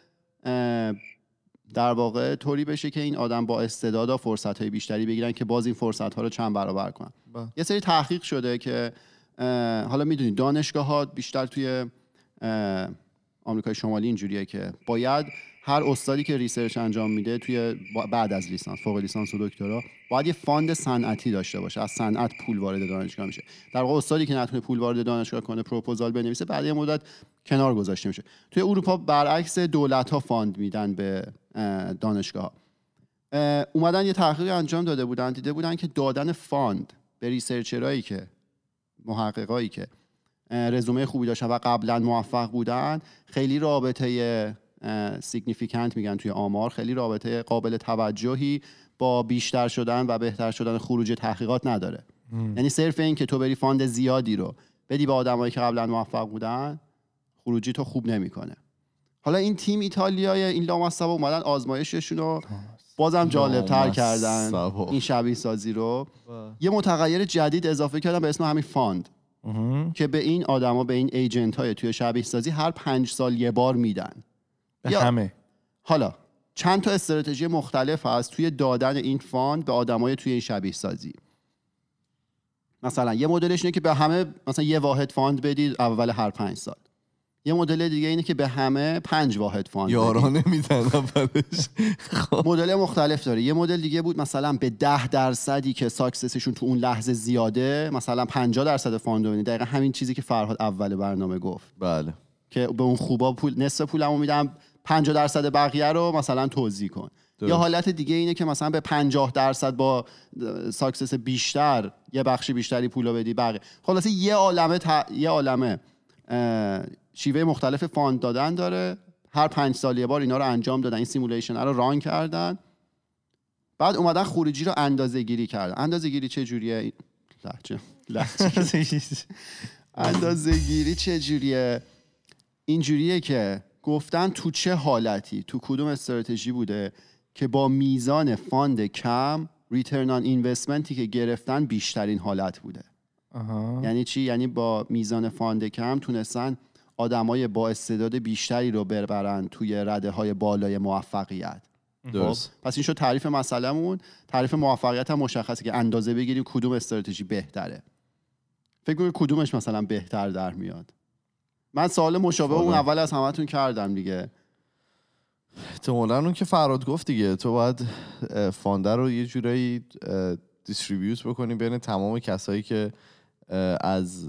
در واقع طوری بشه که این آدم با استعداد فرصت های بیشتری بگیرن که باز این فرصت ها رو چند برابر کنن بله. یه سری تحقیق شده که حالا می‌دونید دانشگاه ها بیشتر توی آمریکای شمالی اینجوریه که باید هر استادی که research انجام میده توی بعد از لیسانس فوق لیسانس و دکترا باید یه fund صنعتی داشته باشه. از صنعت پول وارد دانشگاه میشه. در واقع استادی که نتونه پول وارد دانشگاه کنه پروپوزال بنویسه بعد یه مدت کنار گذاشته میشه. توی اروپا برعکس دولت ها fund میدن به اه، دانشگاه اومدن یه تحقیق انجام داده بودن دیده بودن که دادن fund به researcher ایی که محققایی که رزومه خوبی داشتن و قبلا موفق بودن خیلی رابطه significant میگن توی آمار. خیلی رابطه قابل توجهی با بیشتر شدن و بهتر شدن خروجی تحقیقات نداره. یعنی صرف این که تو بری fund زیادی رو بدی به آدمایی که قبلا موفق بودن خروجی تو خوب نمی‌کنه. حالا این تیم ایتالیایی این لامصبا اومدن آزمایششون رو بازم جالب تر کردن. این شبیه سازی رو یه متغیر جدید اضافه کردن به اسم همین fund. که به این آدما به این agent های توی شبیه سازی هر پنج سال یه بار میدن. به یا- همه. حالا چند تا استراتژی مختلف هست توی دادن این fund به آدمای توی این شبیه سازی؟ مثلا یه مدلش اینه که به همه مثلا یه واحد fund بدید اول هر پنج سال. یه مدل دیگه اینه که به همه پنج واحد fund بدید. یارانه میدن اولش. خب. مدل مختلف داره. یه مدل دیگه بود مثلا به ده درصدی که success شون تو اون لحظه زیاده مثلا 50 درصد fund رو. دقیقا همین چیزی که فرهاد اول برنامه گفت. بله. که به اون خوبا پول نصف پولمو میدم. 50 درصد بقیه رو مثلا توزیع کن. یا حالت دیگه اینه که مثلا به 50 درصد با success بیشتر یه بخشی بیشتری پول رو بدی بقیه. خلاصه یه عالمه ت- یه عالمه شیوه مختلف fund دادن داره. هر پنج سال یه بار اینا رو انجام دادن این simulation رو run کردن. بعد اومدن خروجی رو اندازه گیری کردن. اندازه گیری چه جوریه؟ لحجه. لحجه. اندازه گیری چه جوریه؟ اینجوریه که گفتن تو چه حالتی؟ تو کدوم استراتژی بوده که با میزان fund کم return on investment ی که گرفتن بیشترین حالت بوده؟ آها. یعنی چی؟ یعنی با میزان fund کم تونستن آدمای با استعداد بیشتری رو ببرن توی رده های بالای موفقیت. درست. خب، پس این شد تعریف مسئلهمون. تعریف موفقیت هم مشخصه که اندازه بگیریم کدوم استراتژی بهتره. فکر کنید کدومش مثلا بهتر در میاد؟ من سوال مشابه اون. اول از همتون کردم دیگه. احتمالا اون که فراد گفت دیگه. تو باید فانده رو یه جورایی دیستریبیوت بکنی بین تمام کسایی که از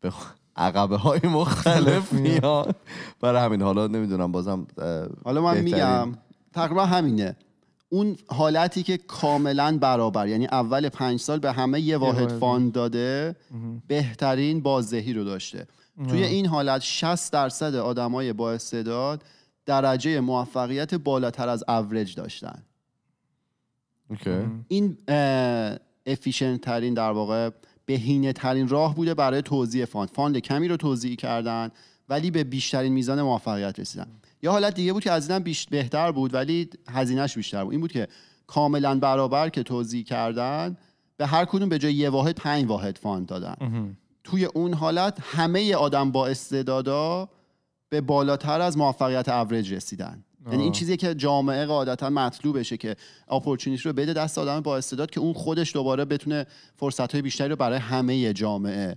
به خ- عقبه های مختلف میان. برای همین حالا نمی‌دونم بازم حالا من بهترین- میگم تقریبا همینه. اون حالتی که کاملا برابر یعنی اول پنج سال به همه یه واحد واحد. fund داده بهترین بازدهی رو داشته. توی این حالت 60 درصد آدمای با استعداد درجه موفقیت بالاتر از اوریج داشتن. okay. این efficient ترین در واقع بهینه ترین راه بوده برای توزیع fund. fund کمی رو توزیع کردن ولی به بیشترین میزان موفقیت رسیدن. یا حالت دیگه بود که از اینم بهتر بود ولی هزینهش بیشتر بود. این بود که کاملا برابر که توزیع کردن به هر کدوم به جای یه واحد پنج واحد fund دادن. توی اون حالت همه آدم با استعدادا به بالاتر از موفقیت اوریج رسیدن. یعنی این چیزی که جامعه قاعدتا مطلوبشه که opportunity رو بده دست آدم با استعداد که اون خودش دوباره بتونه فرصت های بیشتری رو برای همه جامعه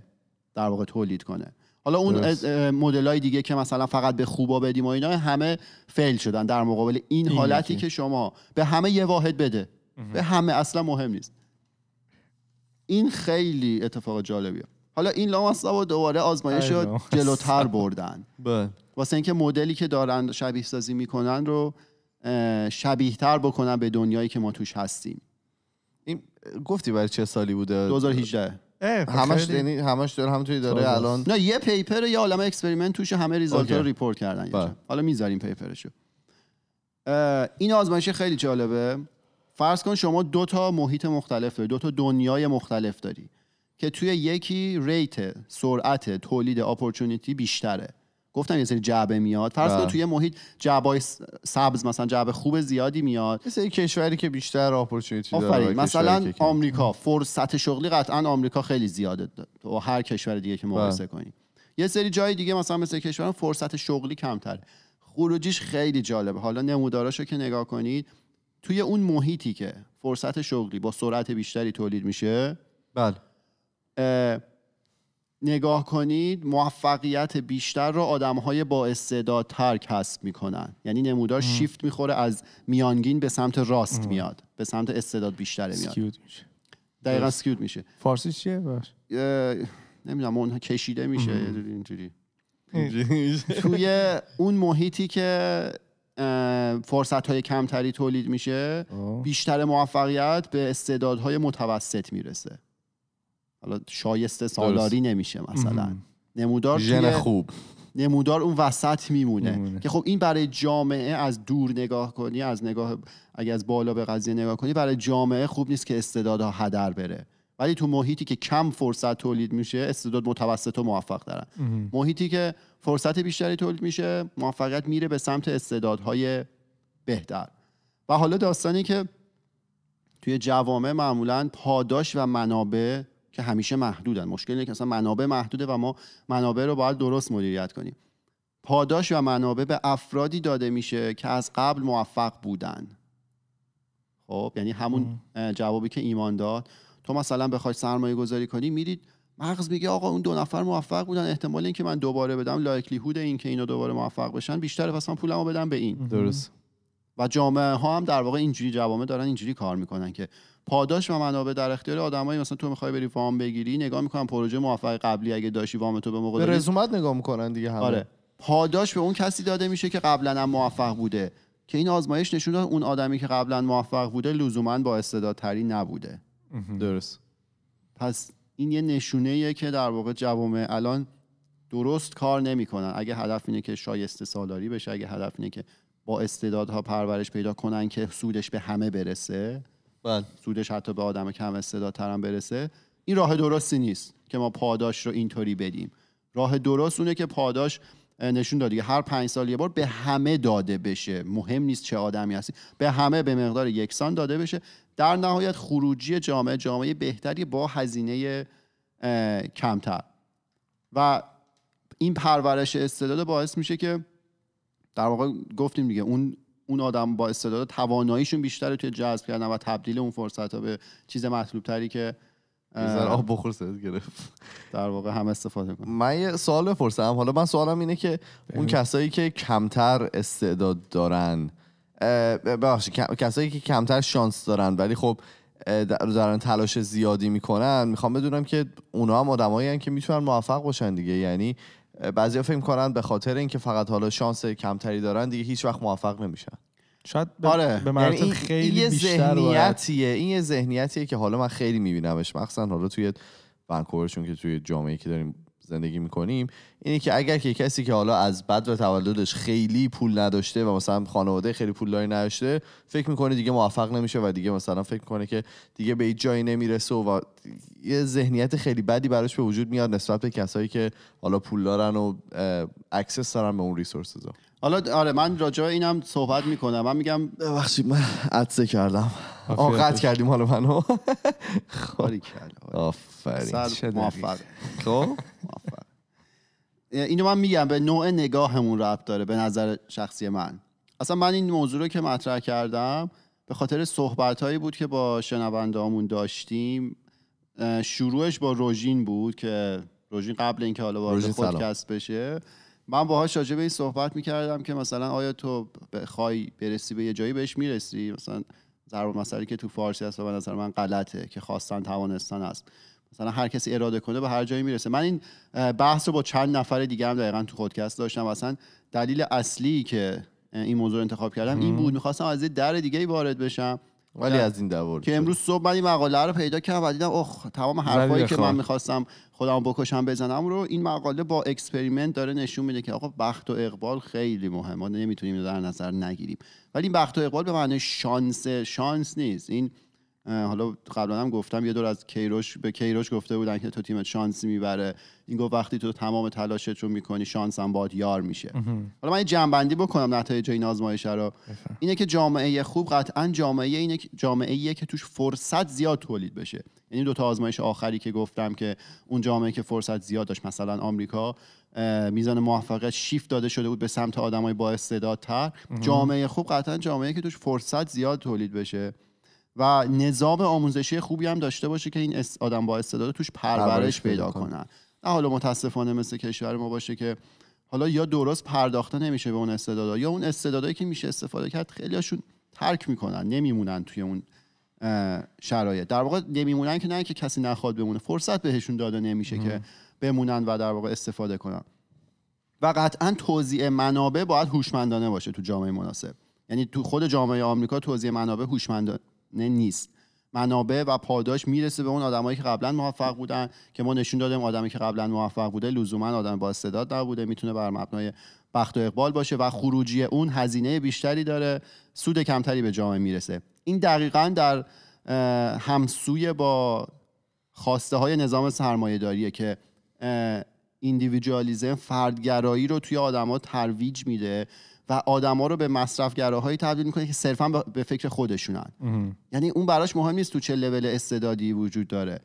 در واقع تولید کنه. حالا اون درست. مدل های دیگه که مثلا فقط به خوبا بدیم و اینا همه فیل شدن در مقابل این این حالتی. که شما به همه یه واحد بده. به همه اصلا مهم نیست. این خیلی اتفاق جالبیه. حالا این لامصب دوباره آزمایش ای رو. جلوتر بردن. بله. واسه اینکه مدلی که دارن شبیه سازی می‌کنن رو شبیه تر بکنن به دنیایی که ما توش هستیم. این گفتی برای چه سالی بوده؟ 2018 اه، خب همش یعنی همش داره همونطوری داره الان؟ نه یه paper یه عالم experiment توش همه result رو. report کردن بله. حالا می‌ذاریم paper شو. این آزمایش خیلی جالبه. فرض کن شما دو تا محیط مختلف داری دو تا دنیای مختلف داری. که توی یکی rate سرعت تولید opportunity بیشتره. گفتم یه سری جعبه میاد. فرض کن بله. توی محیط جعبای س- سبز مثلا جعبه خوب زیادی میاد. مثل کشوری که بیشتر opportunity داره مثلا. آمریکا فرصت شغلی قطعا آمریکا خیلی زیاده. و هر کشور دیگه که مقایسه بله. کنیم یه سری جای دیگه مثلا مثل کشور فرصت شغلی کمتر خروجیش خیلی جالبه. حالا نموداراشو که نگاه کنید توی اون محیطی که فرصت شغلی با سرعت بیشتری تولید میشه بله. نگاه کنید موفقیت بیشتر رو آدمهای با استعدادتر کسب می‌کنن. یعنی نمودار شیفت می‌خوره از میانگین به سمت راست میاد به سمت استعداد بیشتره میاد. سکیوت میشه. دقیقا سکیوت میشه. فارسی چیه باش؟ نمی‌دونم اون کشیده میشه اینجوری. اینجوری توی اون محیطی که فرصت های کمتری تولید میشه آه. بیشتر موفقیت به استعدادهای متوسط می‌رسه. حالا شایسته سالاری نمیشه مثلا. نمودار ژن خوب. نمودار اون وسط میمونه. که خب این برای جامعه از دور نگاه کنی از نگاه اگه از بالا به قضیه نگاه کنی برای جامعه خوب نیست که استعدادها هدر بره. ولی تو محیطی که کم فرصت تولید میشه استعداد متوسط و موفق دارن. محیطی که فرصت بیشتری تولید میشه موفقیت میره به سمت استعدادهای بهتر. و حالا داستانی که توی جوامع معمولا پاداش و منابع که همیشه محدودن. مشکل اینه که اصلا منابع محدوده و ما منابع رو باید درست مدیریت کنیم. پاداش و منابع به افرادی داده میشه که از قبل موفق بودن. خب یعنی همون جوابی که ایمان داد. تو مثلا بخوای سرمایه گذاری کنی میرید مغز میگه آقا اون دو نفر موفق بودن. احتمال اینکه من دوباره بدم لایکلیهود این که اینا دوباره موفق بشن بیشتره. پس من پولمو بدم به این. درست. و جامعه ها هم در واقع اینجوری جوامع دارن اینجوری کار می‌کنن که پاداش و منابع در اختیار آدمایی مثلا تو می‌خوای بری وام بگیری نگاه می‌کنن پروژه موفق قبلی اگه داشتی وام تو به موقع به رزومت نگاه می‌کنن دیگه همه. آره. پاداش به اون کسی داده میشه که قبلا هم موفق بوده. که این آزمایش نشون داد اون آدمی که قبلا موفق بوده لزوما با استعدادتری نبوده. درست. پس این یه نشونه که در واقع جوامع الان درست کار نمی‌کنن. اگه هدف اینه که شایسته سالاری بشه اگه هدف اینه که با استعدادها پرورش پیدا کنن که سودش به همه برسه بله سودش حتی به آدم کم استعدادتر هم برسه این راه درستی نیست که ما پاداش رو اینطوری بدیم. راه درست اونه که پاداش نشون داد دیگه هر پنج سال یه بار به همه داده بشه. مهم نیست چه آدمی هستی. به همه به مقدار یکسان داده بشه. در نهایت خروجی جامعه جامعه بهتری با هزینه کمتر. و این پرورش استعداد باعث میشه که در واقع گفتیم دیگه اون اون آدم با استعداد تواناییشون بیشتره توی جذب کردن و تبدیل اون فرصت ها به چیز مطلوب تری که آب بخور صدت گرفت. در واقع هم استفاده کنن. من یه سوال بپرسم. حالا من سوالم اینه که اون کسایی که کمتر استعداد دارن ببخشید کسایی که کمتر شانس دارن ولی خب دارن تلاش زیادی می‌کنن می‌خوام بدونم که اونا هم آدمایی که می‌تونن موفق باشن دیگه. یعنی بعضیا فکر کنن به خاطر اینکه فقط حالا شانس کمتری دارن دیگه هیچ وقت موفق نمیشن شاید به, آره. به یعنی این, خیلی یه ذهنیتیه این یه ذهنیتیه که حالا من خیلی میبینمش مخصوصا حالا توی ونکوور چون که توی جامعه که داریم زندگی می‌کنیم اینه که اگر که کسی که حالا از بدو تولدش خیلی پول نداشته و مثلا خانواده خیلی پولداری نداشته فکر می‌کنه دیگه موفق نمیشه و دیگه مثلا فکر می‌کنه که دیگه به جایی نمی‌رسه و, یه ذهنیت خیلی بدی براش به وجود میاد نسبت به کسایی که حالا پول دارن و access دارن به اون resources حالا آره من راجع به اینم صحبت می‌کنم. من میگم ببخشید من عطسه کردم. باشه. کردیم حالا منو. کاری کرد آفرین. سر موفق. خب. موفق. اینو من میگم به نوع نگاهمون ربط داره به نظر شخصی من. اصلا من این موضوع رو که مطرح کردم به خاطر صحبت هایی بود که با شنوندهامون داشتیم شروعش با روژین بود که روژین قبل اینکه حالا وارد. خودکست بشه. من باهاش راجع به این صحبت می‌کردم که مثلا آیا تو بخوای برسی به یه جایی بهش می‌رسی؟ مثلا ضرب المثله که تو فارسی هست و به نظر من غلطه که خواستن توانستن است مثلا هر کسی اراده کنه به هر جایی می‌رسه. من این بحث رو با چند نفر دیگه هم دقیقا تو پادکست داشتم. اصلا دلیل اصلی که این موضوع رو انتخاب کردم این بود. می‌خواستم از یه در دیگه ای وارد بشم. ولی از این در که امروز صبح من این مقاله رو پیدا کردم و دیدم اوه تمام حرفایی که. من می‌خواستم خودم بکشم بزنم رو این مقاله با experiment داره نشون میده که آقا بخت و اقبال خیلی مهمه. ما نمی‌تونیم در نظر نگیریم. ولی این بخت و اقبال به معنی شانس شانس نیست. این حالا قبلا هم گفتم یه دور از کیروش به کیروش گفته بودن که تو تیمت شانسی می‌بره. این گفت وقتی تو تمام تلاشت رو می‌کنی شانس هم باید یار میشه. حالا من یه جنبندی بکنم نتایج این آزمایش رو. اینه که جامعه خوب قطعا جامعه اینه که جامعه که توش فرصت زیاد تولید بشه. یعنی دو تا آزمایش آخری که گفتم که اون جامعه که فرصت زیاد داشت مثلا آمریکا میزان موفقیت شیفت داده شده بود به سمت آدمای با استعدادتر. جامعه خوب قطعا جامعه که توش فرصت زیاد تولید بشه. و نظام آموزشی خوبی هم داشته باشه که این آدم با استعداد توش پرورش پیدا. کنن. نه حالا متاسفانه مثل کشور ما باشه که حالا یا درست پرداخته نمیشه به اون استعدادا یا اون استعدادایی که میشه استفاده کرد خیلیاشون ترک می‌کنن نمیمونن توی اون شرایط. در واقع نمیمونن که نه که کسی نخواد بمونه فرصت بهشون داده نمیشه که بمونن و در واقع استفاده کنن. و قطعا توزیع منابع باید هوشمندانه باشه تو جامعه مناسب. یعنی تو خود جامعه آمریکا توزیع منابع هوشمندانه نیست. منابع و پاداش می‌رسه به اون آدمایی که قبلا موفق بودن که ما نشون دادیم آدمی که قبلا موفق بوده لزوما آدم با استعداد نبوده می‌تونه بر مبنای بخت و اقبال باشه و خروجی اون هزینه بیشتری داره سود کمتری به جامعه می‌رسه. این دقیقا در همسوی با خواسته های نظام سرمایه داریه که ایندیویدوالیزم فردگرایی رو توی آدما ترویج میده و آدما رو به مصرفگراهایی تبدیل می‌کنه که صرفا به- فکر خودشونن. یعنی اون براش مهم نیست تو چه لول استعدادی وجود داره.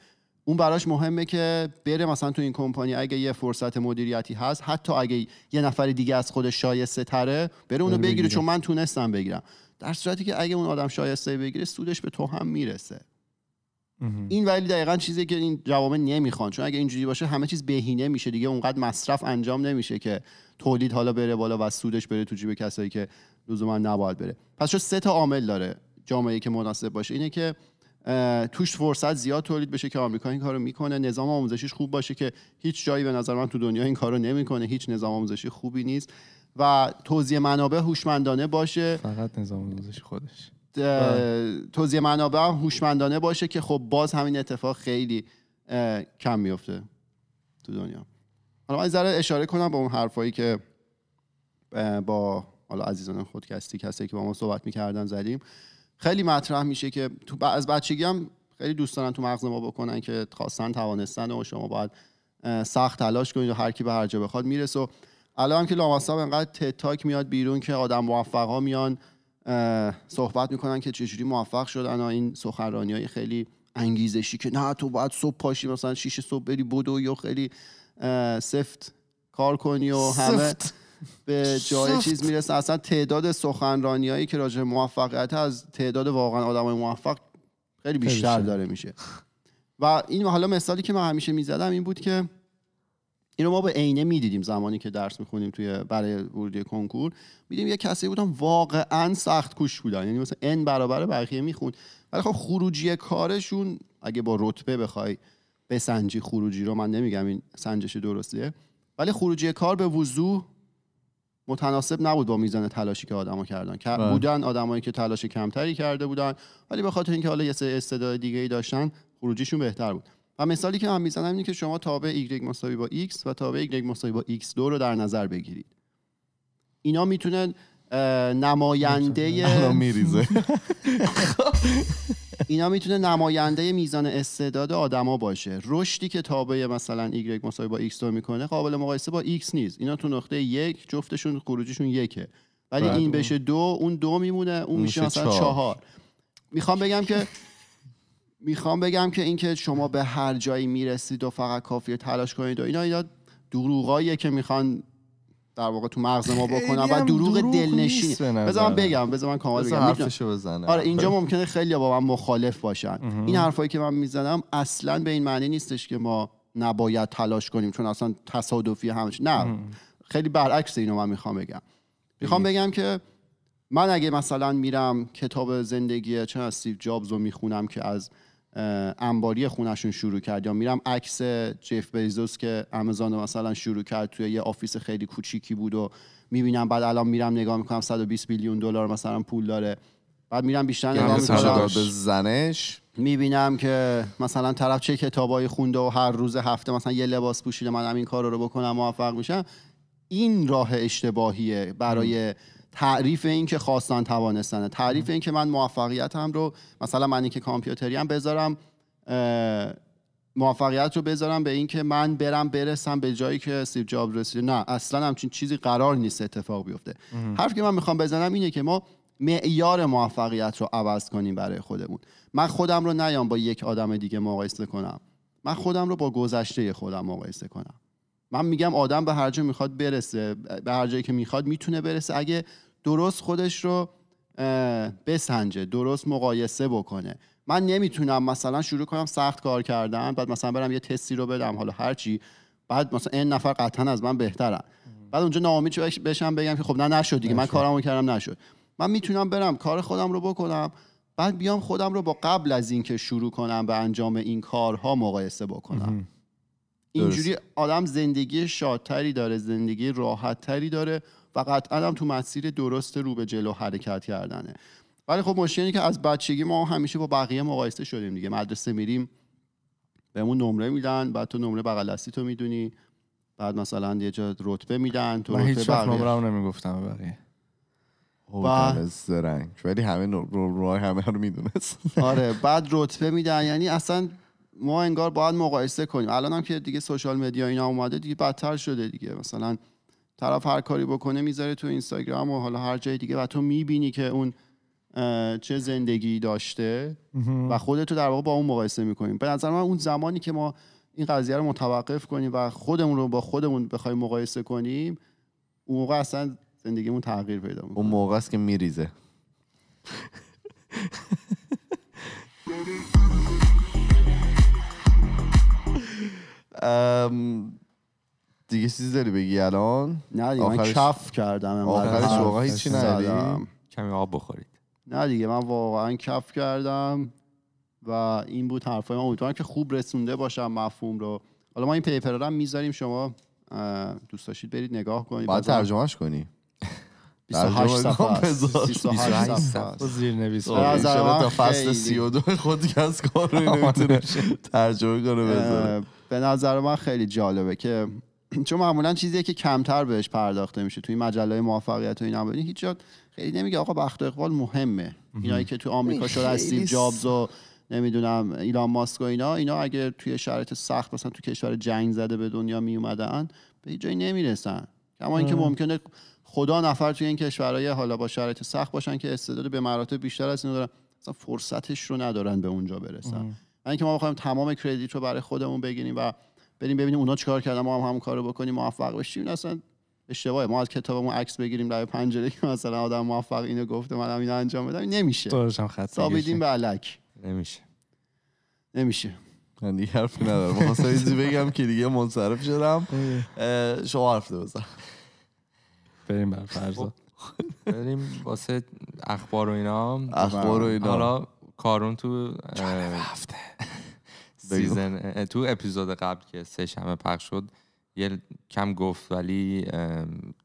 اون براش مهمه که بره مثلا تو این کمپانی اگه یه فرصت مدیریتی هست حتی اگه یه نفر دیگه از خودش شایسته تره بره اونو بگیره. چون من تونستم بگیرم. در صورتی که اگه اون آدم شایسته بگیره سودش به تو هم می‌رسه. این ولی دقیقا چیزی که این جوامع نمی‌خوان. چون اگه اینجوری باشه همه چیز بهینه میشه دیگه. اونقدر مصرف انجام نمیشه که تولید حالا بره بالا و سودش بره تو جیب کسایی که لزوما نباید بره. پس شد سه تا عامل داره جامعه که مناسب باشه. اینه که توش فرصت زیاد تولید بشه که آمریکا این کارو می‌کنه. نظام آموزشیش خوب باشه که هیچ جایی به نظر من تو دنیا این کارو نمی‌کنه. هیچ نظام آموزشی خوبی نیست. و توزیع منابع هوشمندانه باشه. فقط نظام آموزشی خودش. توزیع منابع هم هوشمندانه باشه که خب باز همین اتفاق خیلی کم میفته تو دنیا. حالا من ذره اشاره کنم به اون حرفایی که با حالا عزیزان خودکستی کسی که با ما صحبت می‌کردن زدیم. خیلی مطرح میشه که تو از بچگی هم خیلی دوست دارن تو مغز ما بکنن که خواستن توانستن و شما باید سخت تلاش کنید و هر کی به هر جا بخواد می‌رسه. و الان هم که لامصب انقدر تتاک میاد بیرون که آدم موفق ها میان صحبت می‌کنن که چجوری موفق شدن و این سخنرانی های خیلی انگیزشی که نه تو باید صبح پاشی مثلا شیش صبح بری بدو یا خیلی سفت کار کنی و همه سفت. به جای چیز می‌رسه اصلا تعداد سخنرانی هایی که راجع به موفقیت از تعداد واقعا آدم موفق خیلی بیشتر بیشتر. داره میشه و این حالا مثالی که من همیشه می‌زدم این بود که اینو ما به عینه می‌دیدیم زمانی که درس می‌خونیم توی برای ورودی کنکور. میدیم یه کسی بودن واقعا سخت کوش بودن. یعنی مثلا ان برابر بقیه می‌خوند. ولی خب خروجی کارشون اگه با رتبه بخوای بسنجی خروجی رو من نمیگم این سنجش درستیه. ولی خروجی کار به وضوح متناسب نبود با میزان تلاشی که آدما کردن. که بله. بودن آدمایی که تلاش کمتری کرده بودن ولی به خاطر اینکه حالا یه سری استعداد دیگه ای داشتن خروجیشون بهتر بود. و مثالی که من می‌زنم اینه که شما تابع y مساوی با x و تابع y مساوی با x2 رو در نظر بگیرید. اینا می‌تونن نماینده میریزه. اینا می‌تونه نماینده میزان استعداد آدما باشه. رشدی که تابع مثلا y مساوی با x2 می‌کنه قابل مقایسه با x نیست. اینا تو نقطه یک جفتشون خروجیشون یکه. ولی این بشه دو اون دو میمونه اون میشه مثلا. چهار. می‌خوام بگم که می‌خوام بگم که اینکه شما به هر جایی می‌رسید و فقط کافیه تلاش کنید و اینا اینا دروغاییه که می‌خوان در واقع تو مغز ما بکنن و دروغ دروغ نظرم. بذار من بگم بذار من کامل بگم. حرفشو آره اینجا ممکنه خیلی با من مخالف باشن. این حرفایی که من می‌زنم اصلا به این معنی نیستش که ما نباید تلاش کنیم چون اصلا تصادفی همش نه. خیلی برعکس اینو من می‌خوام بگم. می‌خوام بگم که من اگه مثلا میرم کتاب زندگی چه استیو جابز رو می‌خونم که از انباری خونشون شروع کرد یا میرم عکس جف بیزوس که آمازون رو مثلا شروع کرد توی یه office خیلی کوچیکی بود و می‌بینم بعد الان میرم نگاه می‌کنم 120 میلیون دلار مثلا پول داره. بعد میرم بیشتر نگاه یعنی می‌کنم. مثلا به زنش؟ می‌بینم که مثلا طرف چه کتابایی خونده و هر روز هفته مثلا یه لباس پوشیده من همین کار رو بکنم موفق میشم. این راه اشتباهیه برای تعریف این که خواستن توانستنه تعریف این که من موفقیتم رو مثلا من که کامپیوتری هم بذارم موفقیت رو بذارم به این که من برم برسم به جایی که استیو جاب رسیده. نه اصلا همچین چیزی قرار نیست اتفاق بیفته. حرفی که من می‌خوام بزنم اینه که ما معیار موفقیت رو عوض کنیم برای خودمون. من خودم رو نیام با یک آدم دیگه مقایسه کنم. من خودم رو با گذشته خودم مقایسه کنم. من میگم آدم به هر جا می‌خواد برسه به هر جایی که می‌خواد می‌تونه برسه. اگه درست خودش رو بسنجه درست مقایسه بکنه. من نمی‌تونم مثلا شروع کنم سخت کار کردن بعد مثلا برم یه تستی رو بدم حالا هرچی بعد مثلا این نفر قطعا از من بهترن. بعد اونجا ناامید بش- بشم بگم که خب نه نشد دیگه من کارمو کردم نشد. من می‌تونم برم کار خودم رو بکنم بعد بیام خودم رو با قبل از اینکه شروع کنم به انجام این کارها مقایسه بکنم. اینجوری آدم زندگی شادتری داره زندگی راحتتری داره و قطعا هم تو مسیر درست رو به جلو حرکت کردنه. ولی خب مشکلی که از بچگی ما همیشه با بقیه مقایسه شدیم دیگه. مدرسه میریم بهمون نمره میدن بعد تو نمره بغل دستی تو می‌دونی. بعد مثلا یه جا رتبه میدن تو من رتبه هیچ وقت نمرم نمی‌گفتم بقیه. هودن زرنگ. ولی همه رو رو همه رو می‌دونست. آره بعد رتبه میدن. یعنی اصلا ما انگار باید مقایسه کنیم. الان هم که دیگه سوشال مدیا اینا اومده دیگه بدتر شده دیگه. مثلا طرف هر کاری بکنه می‌ذاره تو اینستاگرام و حالا هر جای دیگه. و تو می‌بینی که اون چه زندگی داشته و خودتو در واقع با اون مقایسه می‌کنیم به نظر من اون زمانی که ما این قضیه رو متوقف کنیم و خودمون رو با خودمون بخوایم مقایسه کنیم اون موقع اصلا زندگیمون تغییر پیدا می‌کنه. اون موقع است که میریزه. دیگه چیزی داری بگی الان نه دیگه من آخرش- کف کردم آخرش واقعا هیچی. نداری؟ کمی آب بخورید نه دیگه من واقعا کف کردم و این بود حرفای من امیدوارم که خوب رسونده باشم مفهوم رو حالا ما این پیپر رو هم می‌ذاریم شما دوست داشتید برید نگاه کنید باید ترجمهش کنی 28 ترجمه صفحه است. بذار. 28 28 صفحه است. با زیر نویس من تا فصل خیلی. سی و دو خودکست کار رو می‌تونه ترجمه کنه بذاره به نظر من خیلی جالبه که چون معمولا چیزیه که کمتر بهش پرداخته میشه توی مجله موفقیت و اینا. ببینید هیچ جا خیلی نمیگه آقا بخت و اقبال مهمه. اینایی که تو آمریکا شده از استیو جابز و نمی‌دونم ایلان ماسک و اینا اینا اگه توی شرایط سخت مثلا تو کشور جنگ زده به دنیا می اومدن به هیچ جایی نمی‌رسن. کما اینکه ممکنه خدا نفر توی این کشورهای حالا با شرایط سخت باشن که استعداد به مراتب بیشتر از اینو دارن اصلا فرصتش رو ندارن به اونجا برسن. و اینکه ما بخوایم تمام کردیت رو برای خودمون بگیریم و بریم ببینیم اونا چیکار کردن ما هم همون کارو بکنیم موفق بشیم. این اصلا اشتباهه. ما از کتابمون عکس بگیریم لای پنجره که مثلا آدم موفق اینو گفته من هم اینو انجام بدم. نمیشه. دورش هم خط ثابتیم به علک. نمیشه. نمیشه. من دیگه حرفی ندارم. چیزی بگم که دیگه منصرف شدم. شما حرف بزن. بریم بر فرضا بریم واسه اخبار و اینا. اخبار و اینا. حالا کارون تو اه، سیزن تو اپیزود قبل که سه شنبه پخش شد یه کم گفت ولی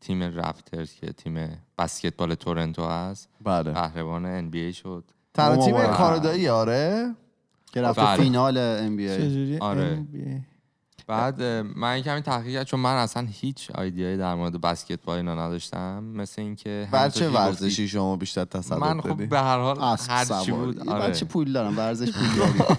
تیم رفترز که تیم بسکتبال تورنتو هست بله قهرمان NBA شد تنها تیم مبارک. کانادایی آره که رفته بله. فینال ام بی ای چجوری آره. NBA؟ بعد من کمی تحقیق کردم چون من اصلا هیچ ایدیایی در مورد بسکتبال اینا نداشتم. مثل اینکه بر چه ورزشی شما بیشتر تسلط من خب به هر حال هر چی. بود آره. بچه پول دارم؟ ورزش پول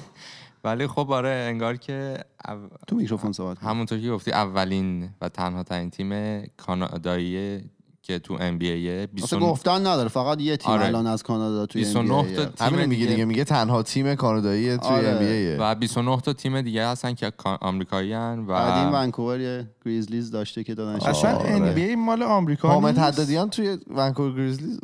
ولی خب آره انگار که او- تو میکروفون صحبت. همونطور که گفتی اولین و تنها ترین تیم کانادایی که تو ام بی ایه واسه گفتن نداره فقط یه تیم آره. الان از کانادا توی 29 NBA تا. تیم همین میگه دیگه میگه تنها تیم کانادایی توی آره. ام و 29 تا تیم دیگه هستن که آمریکایی هن و بعد این ونکوور یه گریزلیز داشته که دادن اصلا آره. NBA مال آمریکا حامد نیست؟ حدادیان توی ونکوور گریزلیز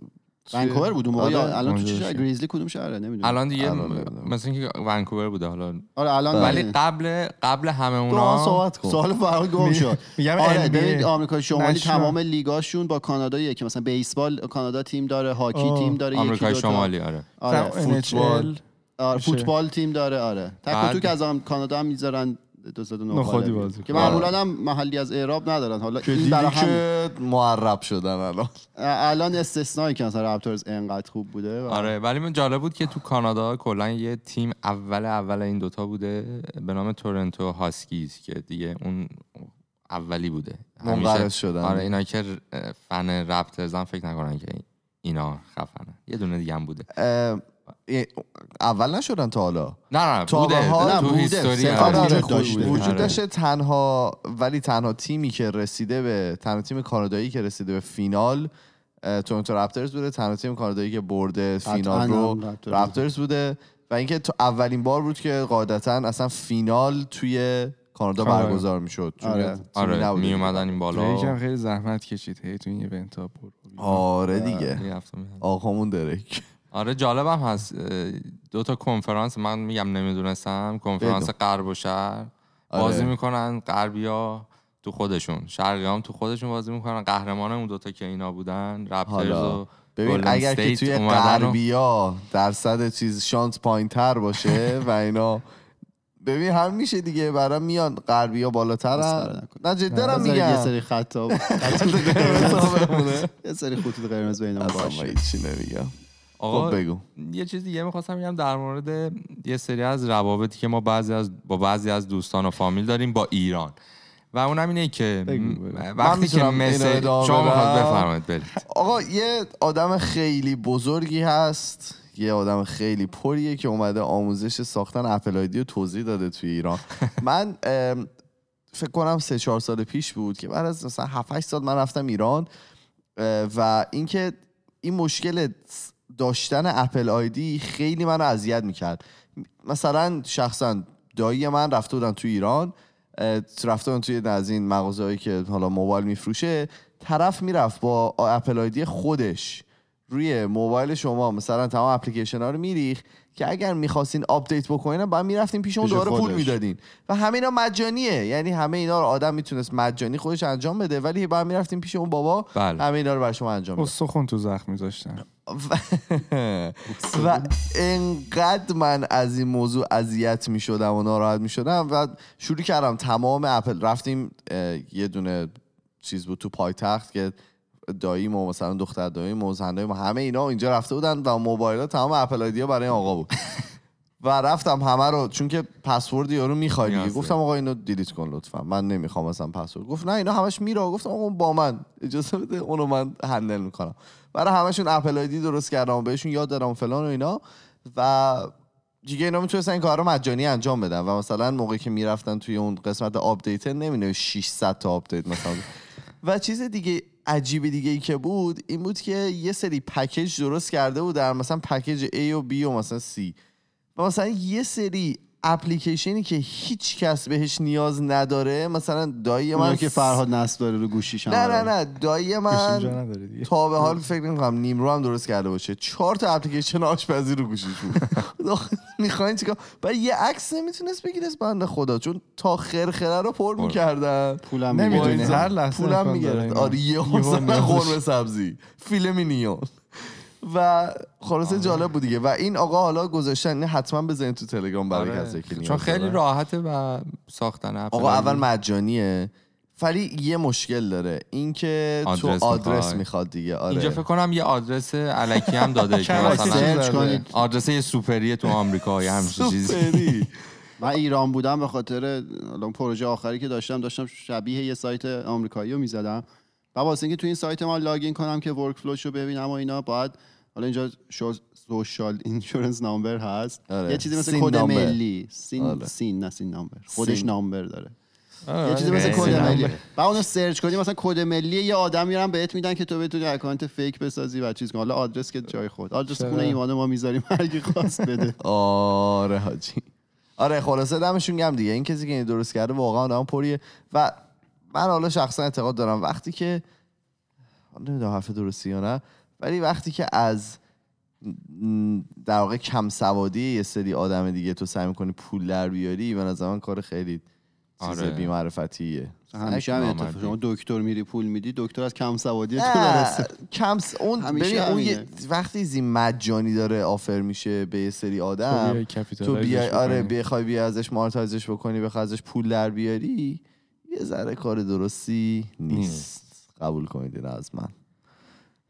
ونکوور بود اون موقع آره. یا الان تو چه شهر. گریزلی کدوم شهره نمی‌دونم الان دیگه الان نمی‌دونم. مثل اینکه ونکوور بوده حالا آره الان ولی. قبل قبل همه تو اونا صحبت کن سوال فرق گم شد میگم آره. ببینید آمریکا شمالی. تمام لیگاشون با کاناداییه که مثلا بیسبال کانادا تیم داره هاکی. تیم داره یکی آمریکای دوتا. شمالی آره آره مثلا فوتبال. آره. فوتبال تیم داره آره تک و بعد- توک از کانادا هم می‌ذارن نخودی بازی که. معمولا هم محلی از اعراب ندارن. حالا که این برای هم که معرب شدن الان. الان استثنایی که مثلا رپتورز انقدر خوب بوده و آره ولی من جالب بود که تو کانادا کلا یه تیم اول اول این دوتا بوده به نام تورنتو هاسکیز که دیگه اون اولی بوده. منقرض شدن. آره اینا که فن رپترزن فکر نکنن که اینا خفنه یه دونه دیگه هم بوده. اه، اول نشدن تا حالا نه نه تا بوده نه، تو بوده. هیستوری آره. وجود داشته. بود. وجود آره. داشته تنها ولی تنها تیمی که رسیده به تنها تیم کانادایی که رسیده به فینال تورنتو رپترز بوده تنها تیم کانادایی که برده فینال رو رپترز بوده و اینکه تو اولین بار بود که قاعدتا اصلا فینال توی کانادا آره. برگزار می‌شد چون آره. آره می اومدن این بالا دریک هم خیلی زحمت کشید هی تو این ایونت ها برو آره دیگه می‌رفتم. آقامون درک آره جالبم هست. دو تا کنفرانس من میگم نمی‌دونستم. کنفرانس. غرب و شهر آره. بازی می‌کنن غربیا تو خودشون. شرقی هم تو خودشون بازی می‌کنن. قهرمان اون دوتا که اینا بودن. رپترز و ببین اگر که توی غربیا درصد چیز شانس پایین تر باشه و اینا. ببین هم میشه دیگه. برای میان غربیا بالاتر. نه جدی دارم بذارید یه میگم سری خط و- بمونه. یه سری خطوط قرمز اصلا من باشه هیچی نمیگم. آقا خب بگو. یه چیز دیگه می‌خواستم بگم در مورد یه سری از روابطی که ما بعضی از با بعضی از دوستان و فامیل داریم با ایران. و اونم اینه که بگو، بگو. وقتی که مثل شما؟ بفرمایید برید آقا یه آدم خیلی بزرگی هست. یه آدم خیلی پریه که اومده آموزش ساختن اپل آیدی رو توضیح داده توی ایران. من فکر کنم سه چهار سال پیش بود که بعد از مثلا 7 8 سال من رفتم ایران و اینکه این مشکل داشتن اپل آیدی خیلی منو اذیت می‌کرد. مثلا شخصا دایی من رفته بودن تو ایران رفته بودن توی از این مغازه‌ای که حالا موبایل میفروشه. طرف می‌رفت با اپل آیدی خودش روی موبایل شما مثلا تمام اپلیکیشن ها رو میریخ که اگر می‌خواستین update بکنین بعد می‌رفتین پیش اون دوباره پول. می‌دادین. و همه اینا مجانیه. یعنی همه اینا رو آدم می‌تونست مجانی خودش انجام بده ولی بعد می‌رفتین پیش اون بابا بله. همه اینا رو برای شما انجام میده استخون تو زخم میذاشتن و, و انقدر من از این موضوع اذیت می شدم و ناراحت می شدم و شروع کردم تمام اپل رفتیم یه دونه چیز بود تو پایتخت که داییم و مثلا دختر داییم و زنداییم و همه اینا اینجا رفته بودن و موبایل ها تمام Apple ID ا برای این آقا بود. و رفتم همه رو چون که پسورد یارو می‌خوای. گفتم آقا اینو delete کن لطفا. من نمی‌خوام مثلا پسورد. گفت نه اینا همش میره. گفتم آقا با من. اجازه بده اونو من handle می‌کنم. برای همشون Apple ID درست کردم و بهشون یاد دادم فلان و اینا. و دیگه اینا می‌تونستن این کار رو مجانی انجام بدن. و مثلا موقعی که می‌رفتن توی اون قسمت update نمینه 600 تا update مثلا. و چیز دیگه عجیب دیگه ای که بود این بود که یه سری package درست کرده بودن. مثلا package A و B و مثلا C. و مثلا یه سری اپلیکیشنی که هیچ کس بهش نیاز نداره مثلا دایی من من که فرهاد نصب داره رو گوشیش نه نه نه. دایی من تا به حال فکر نمی‌کنم نیمرو هم درست کرده باشه. چهار تا اپلیکیشن آشپزی رو گوشیش بود. می‌خواین چیکار؟ بعد یه عکس نمی‌تونست بگیره بنده خدا چون تا خرخره رو پر می‌کردن. پولم نمی‌دونی. می‌گیره. هر لحظه پولم می‌گرفت. آره یه قرمه سبزی. فیلم مینیون. و خلاصه جالب بود دیگه و این آقا حالا گذاشتن حتما بزنید تو تلگرام برای آره. کسی که چون خیلی. راحته و ساختن آقا. اول مجانیه ولی یه مشکل داره اینکه تو آدرس. می‌خواد دیگه آره اینجا فکر کنم یه آدرس علکی هم داده که مثلا سرچ زده. کنید آدرس یه سوپریه تو آمریکا یا همچین چیزی. من ایران بودم به خاطر الان پروژه آخری که داشتم داشتم شبیه یه سایت آمریکایی رو می‌زدم و واسه اینکه تو این سایت ما login کنم که workflow ش رو ببینم و اینا باید حالا اینجا شو- social insurance number هست آره. یه چیزی مثل SIN کد number. ملی SIN آره. SIN نه SIN number خودش SIN. number داره آره، یه چیزی. مثل کد. ملی و اونو سرچ کنی مثلا کد ملی یه آدم میرن بهت میدن که تو بتونی account fake بسازی و چیز کنی حالا آدرس که جای خود آدرس؟ خونه ایمان ما می‌ذاریم هر کی خواست بده آره حاجی آره خلاصه دمشون گرم دیگه این کسی که این درست کرده واقعا آدم پریه و من حالا شخصا اعتقاد دارم وقتی که نمی‌دونم حرف درستی یا نه ولی وقتی که از در واقع کم سوادی یه سری آدم دیگه تو سعی می‌کنی پول در بیاری به نظر من کار خیلی چیز آره. بی‌معرفتیه همیشه هم. اتفاق شما دکتر میری پول میدی دکتر از کم سوادی تو نه، درسته کم س- اون همیشه ببین اون یه-. وقتی زی مجانی داره آفر میشه به یه سری آدم تو بیای آره. بخوای بیا ازش مارتایزش بکنی بخوای ازش پول در بیاری یه ذره کار درستی نیست قبول کنید از من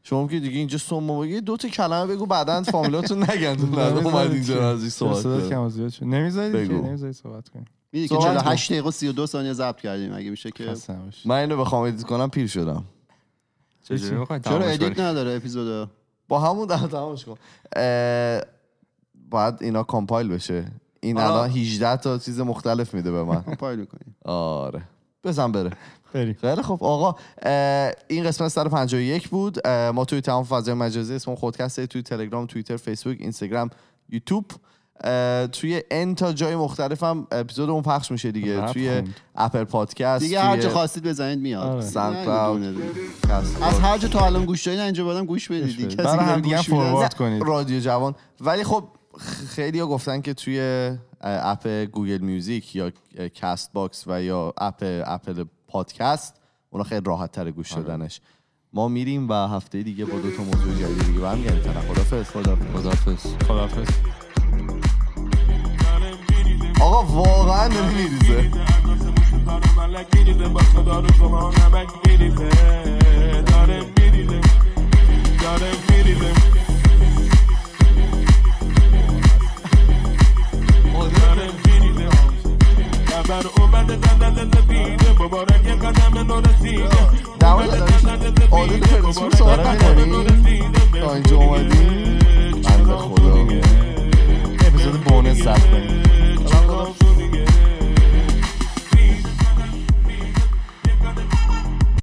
شما که دیگه اینجا سومو بگی دو تا کلمه بگو بعدا فامیلاتون نگن. تو اومد اینجا از این صحبت کنی. کم و زیاد شد. نمی‌ذاری که بگو. نمی‌ذاری صحبت کنیم میدی که صحبت 48 دقیقه و 32 ثانیه ضبط کردیم. اگه میشه که من اینو بخوام ادیت کنم پیر شدم. چرا ادیت؟ نداره اپیزود؟ با همون ده تمامش کن. باید اینا compile بشه. این. الان 18 تا چیز مختلف میده به من. compile می‌کنیم آره. بزن بره. بریم خیلی خب. آقا این قسمت 151 بود. ما توی تمام فضای مجازی اسم خودکسته توی تلگرام توییتر فیسبوک اینستاگرام یوتیوب. توی ان تا جای مختلف هم اپیزودمون پخش میشه دیگه. توی. اپل پادکست دیگه هر جا خواستید بزنید میاد. آره. از هر جا تا الان گوش دادین اینجا به بعدم گوش بدید. کسی برای هم دیگه forward کنید. رادیو جوان. ولی خب خیلی ها گفتن که توی app گوگل میوزیک یا کست باکس و یا app اپل پادکست اونا خیلی راحت تر گوش دادنش ما میریم و هفته دیگه با دو تا موضوع جدید دیگه برمیگردیم تا خدافظ خداحافظ. خداحافظ. آقا واقعا داری میریزه. نظر اومد دندن نتیجه مبارک یک قدم نرسیده. دعوت داشت آلوی تلسون سوال. نکنی تا اینجا اومدی؟ من به خدا. اپیزود بونه ثبت کنیم